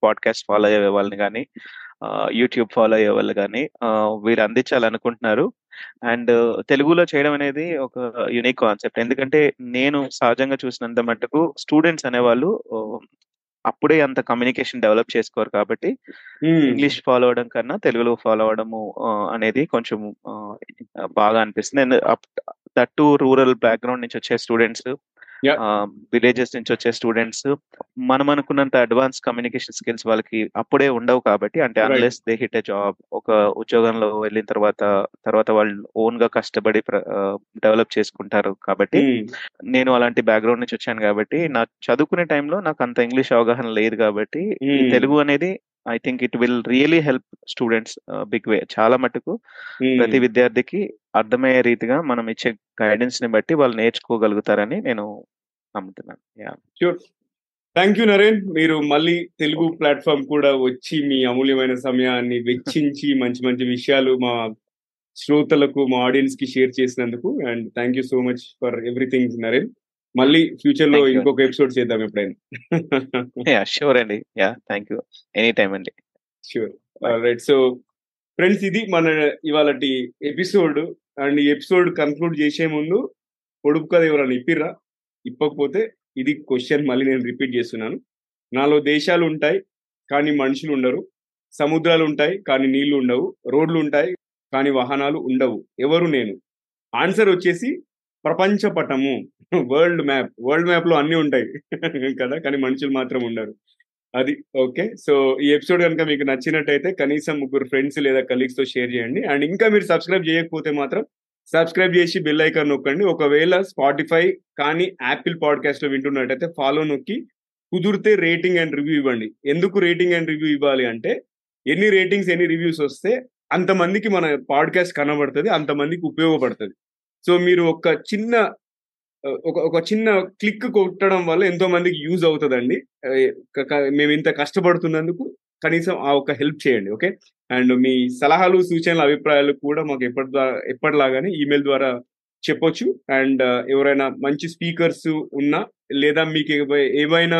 పాడ్కాస్ట్ ఫాలో అయ్యే వాళ్ళని కానీ యూట్యూబ్ ఫాలో అయ్యే వాళ్ళు కానీ వీరు అందించాలనుకుంటున్నారు. అండ్ తెలుగులో చేయడం అనేది ఒక యునిక్ కాన్సెప్ట్ ఎందుకంటే నేను సహజంగా చూసినంత మట్టుకు స్టూడెంట్స్ అనేవాళ్ళు అప్పుడే అంత కమ్యూనికేషన్ డెవలప్ చేసుకోరు కాబట్టి ఇంగ్లీష్ ఫాలో అవడం కన్నా తెలుగులో ఫాలో అవడము అనేది కొంచెం బాగా అనిపిస్తుంది. దట్టు రూరల్ బ్యాక్గ్రౌండ్ నుంచి వచ్చే స్టూడెంట్స్ విలేజెస్ నుంచి వచ్చే స్టూడెంట్స్ మనం అనుకున్నంత అడ్వాన్స్ కమ్యూనికేషన్ స్కిల్స్ వాళ్ళకి అప్పుడే ఉండవు కాబట్టి అంటే unless they hit a job ఒక ఉద్యోగంలో వెళ్ళిన తర్వాత తర్వాత వాళ్ళు ఓన్గా కష్టపడి డెవలప్ చేసుకుంటారు కాబట్టి నేను అలాంటి బ్యాక్గ్రౌండ్ నుంచి వచ్చాను కాబట్టి నా చదువుకునే టైంలో నాకు అంత ఇంగ్లీష్ అవగాహన లేదు కాబట్టి తెలుగు అనేది I think it will really help students big way చాలా మటుకు ప్రతి విద్యార్థికి అర్థమయ్యే రీతిగా మనం ఇచ్చే గైడెన్స్ని బట్టి వాళ్ళు నేర్చుకోగలుగుతారని నేను నమ్ముతున్నాను. షూర్ థ్యాంక్ యూ నరేన్ మీరు మళ్ళీ తెలుగు ప్లాట్ఫామ్ కూడా వచ్చి మీ అమూల్యమైన సమయాన్ని *laughs* వెచ్చించి మంచి మంచి విషయాలు మా శ్రోతలకు మా ఆడియన్స్కి షేర్ చేసినందుకు. And thank you so much for everything Naren మళ్ళీ ఫ్యూచర్లో ఇంకొక ఎపిసోడ్ చేద్దాం ఎప్పుడైనా. షూర్ అండి. Yeah thank you any time అండి షూర్ రైట్ సో ఫ్రెండ్స్ ఇది మన ఇవాళ ఎపిసోడ్ అండ్ ఈ ఎపిసోడ్ కన్క్లూడ్ చేసే ముందు పొడుపు కదా ఎవరైనా ఇప్పిర్రా? ఇప్పకపోతే ఇది క్వశ్చన్ మళ్ళీ నేను రిపీట్ చేస్తున్నాను. నాలో దేశాలు ఉంటాయి కానీ మనుషులు ఉండరు. సముద్రాలు ఉంటాయి కానీ నీళ్ళు ఉండవు. రోడ్లు ఉంటాయి కానీ వాహనాలు ఉండవు. ఎవరు నేను? ఆన్సర్ వచ్చేసి ప్రపంచ పటము. World map. వరల్డ్ మ్యాప్లో అన్ని ఉంటాయి. కదా? కానీ మనుషులు మాత్రం ఉండరు. అది ఓకే. సో ఈ ఎపిసోడ్ కనుక మీకు నచ్చినట్టయితే కనీసం ముగ్గురు ఫ్రెండ్స్ లేదా కలీగ్స్తో షేర్ చేయండి. అండ్ ఇంకా మీరు సబ్స్క్రైబ్ చేయకపోతే మాత్రం సబ్స్క్రైబ్ చేసి బెల్ ఐకాన్ నొక్కండి. ఒకవేళ స్పాటిఫై కానీ యాపిల్ పాడ్కాస్ట్లో వింటున్నట్టయితే ఫాలో నొక్కి కుదిరితే రేటింగ్ అండ్ రివ్యూ ఇవ్వండి. ఎందుకు రేటింగ్ అండ్ రివ్యూ ఇవ్వాలి అంటే ఎన్ని రేటింగ్స్ ఎన్ని రివ్యూస్ వస్తే అంతమందికి మన పాడ్కాస్ట్ కనబడుతుంది అంతమందికి ఉపయోగపడుతుంది. సో మీరు ఒక చిన్న ఒక ఒక చిన్న క్లిక్ కొట్టడం వల్ల ఎంతో మందికి యూజ్ అవుతుందండి. మేము ఇంత కష్టపడుతున్నందుకు కనీసం ఆ ఒక హెల్ప్ చేయండి ఓకే? అండ్ మీ సలహాలు సూచనలు అభిప్రాయాలు కూడా మాకు ఎప్పటి ఎప్పటిలాగానే ఈమెయిల్ ద్వారా చెప్పొచ్చు. అండ్ ఎవరైనా మంచి స్పీకర్స్ ఉన్నా లేదా మీకు ఏవైనా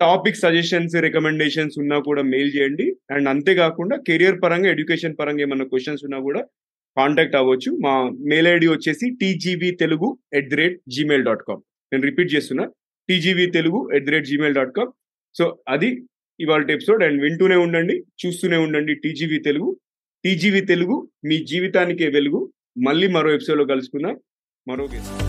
టాపిక్ సజెషన్స్ రికమెండేషన్స్ ఉన్నా కూడా మెయిల్ చేయండి. అండ్ అంతేకాకుండా కెరియర్ పరంగా ఎడ్యుకేషన్ పరంగా ఏమైనా క్వశ్చన్స్ ఉన్నా కూడా కాంటాక్ట్ అవ్వచ్చు. మా మెయిల్ ఐడి వచ్చేసి TGV Telugu at the rate Gmail dot com. నేను రిపీట్ చేస్తున్నా. TGV Telugu at the rate Gmail dot com. So అది ఇవాళ ఎపిసోడ్ అండ్ వింటూనే ఉండండి చూస్తూనే ఉండండి టీజీవీ తెలుగు టీజీవీ తెలుగు మీ జీవితానికే వెలుగు. మళ్ళీ మరో ఎపిసోడ్లో కలుసుకుందాం. మరో గెస్ట్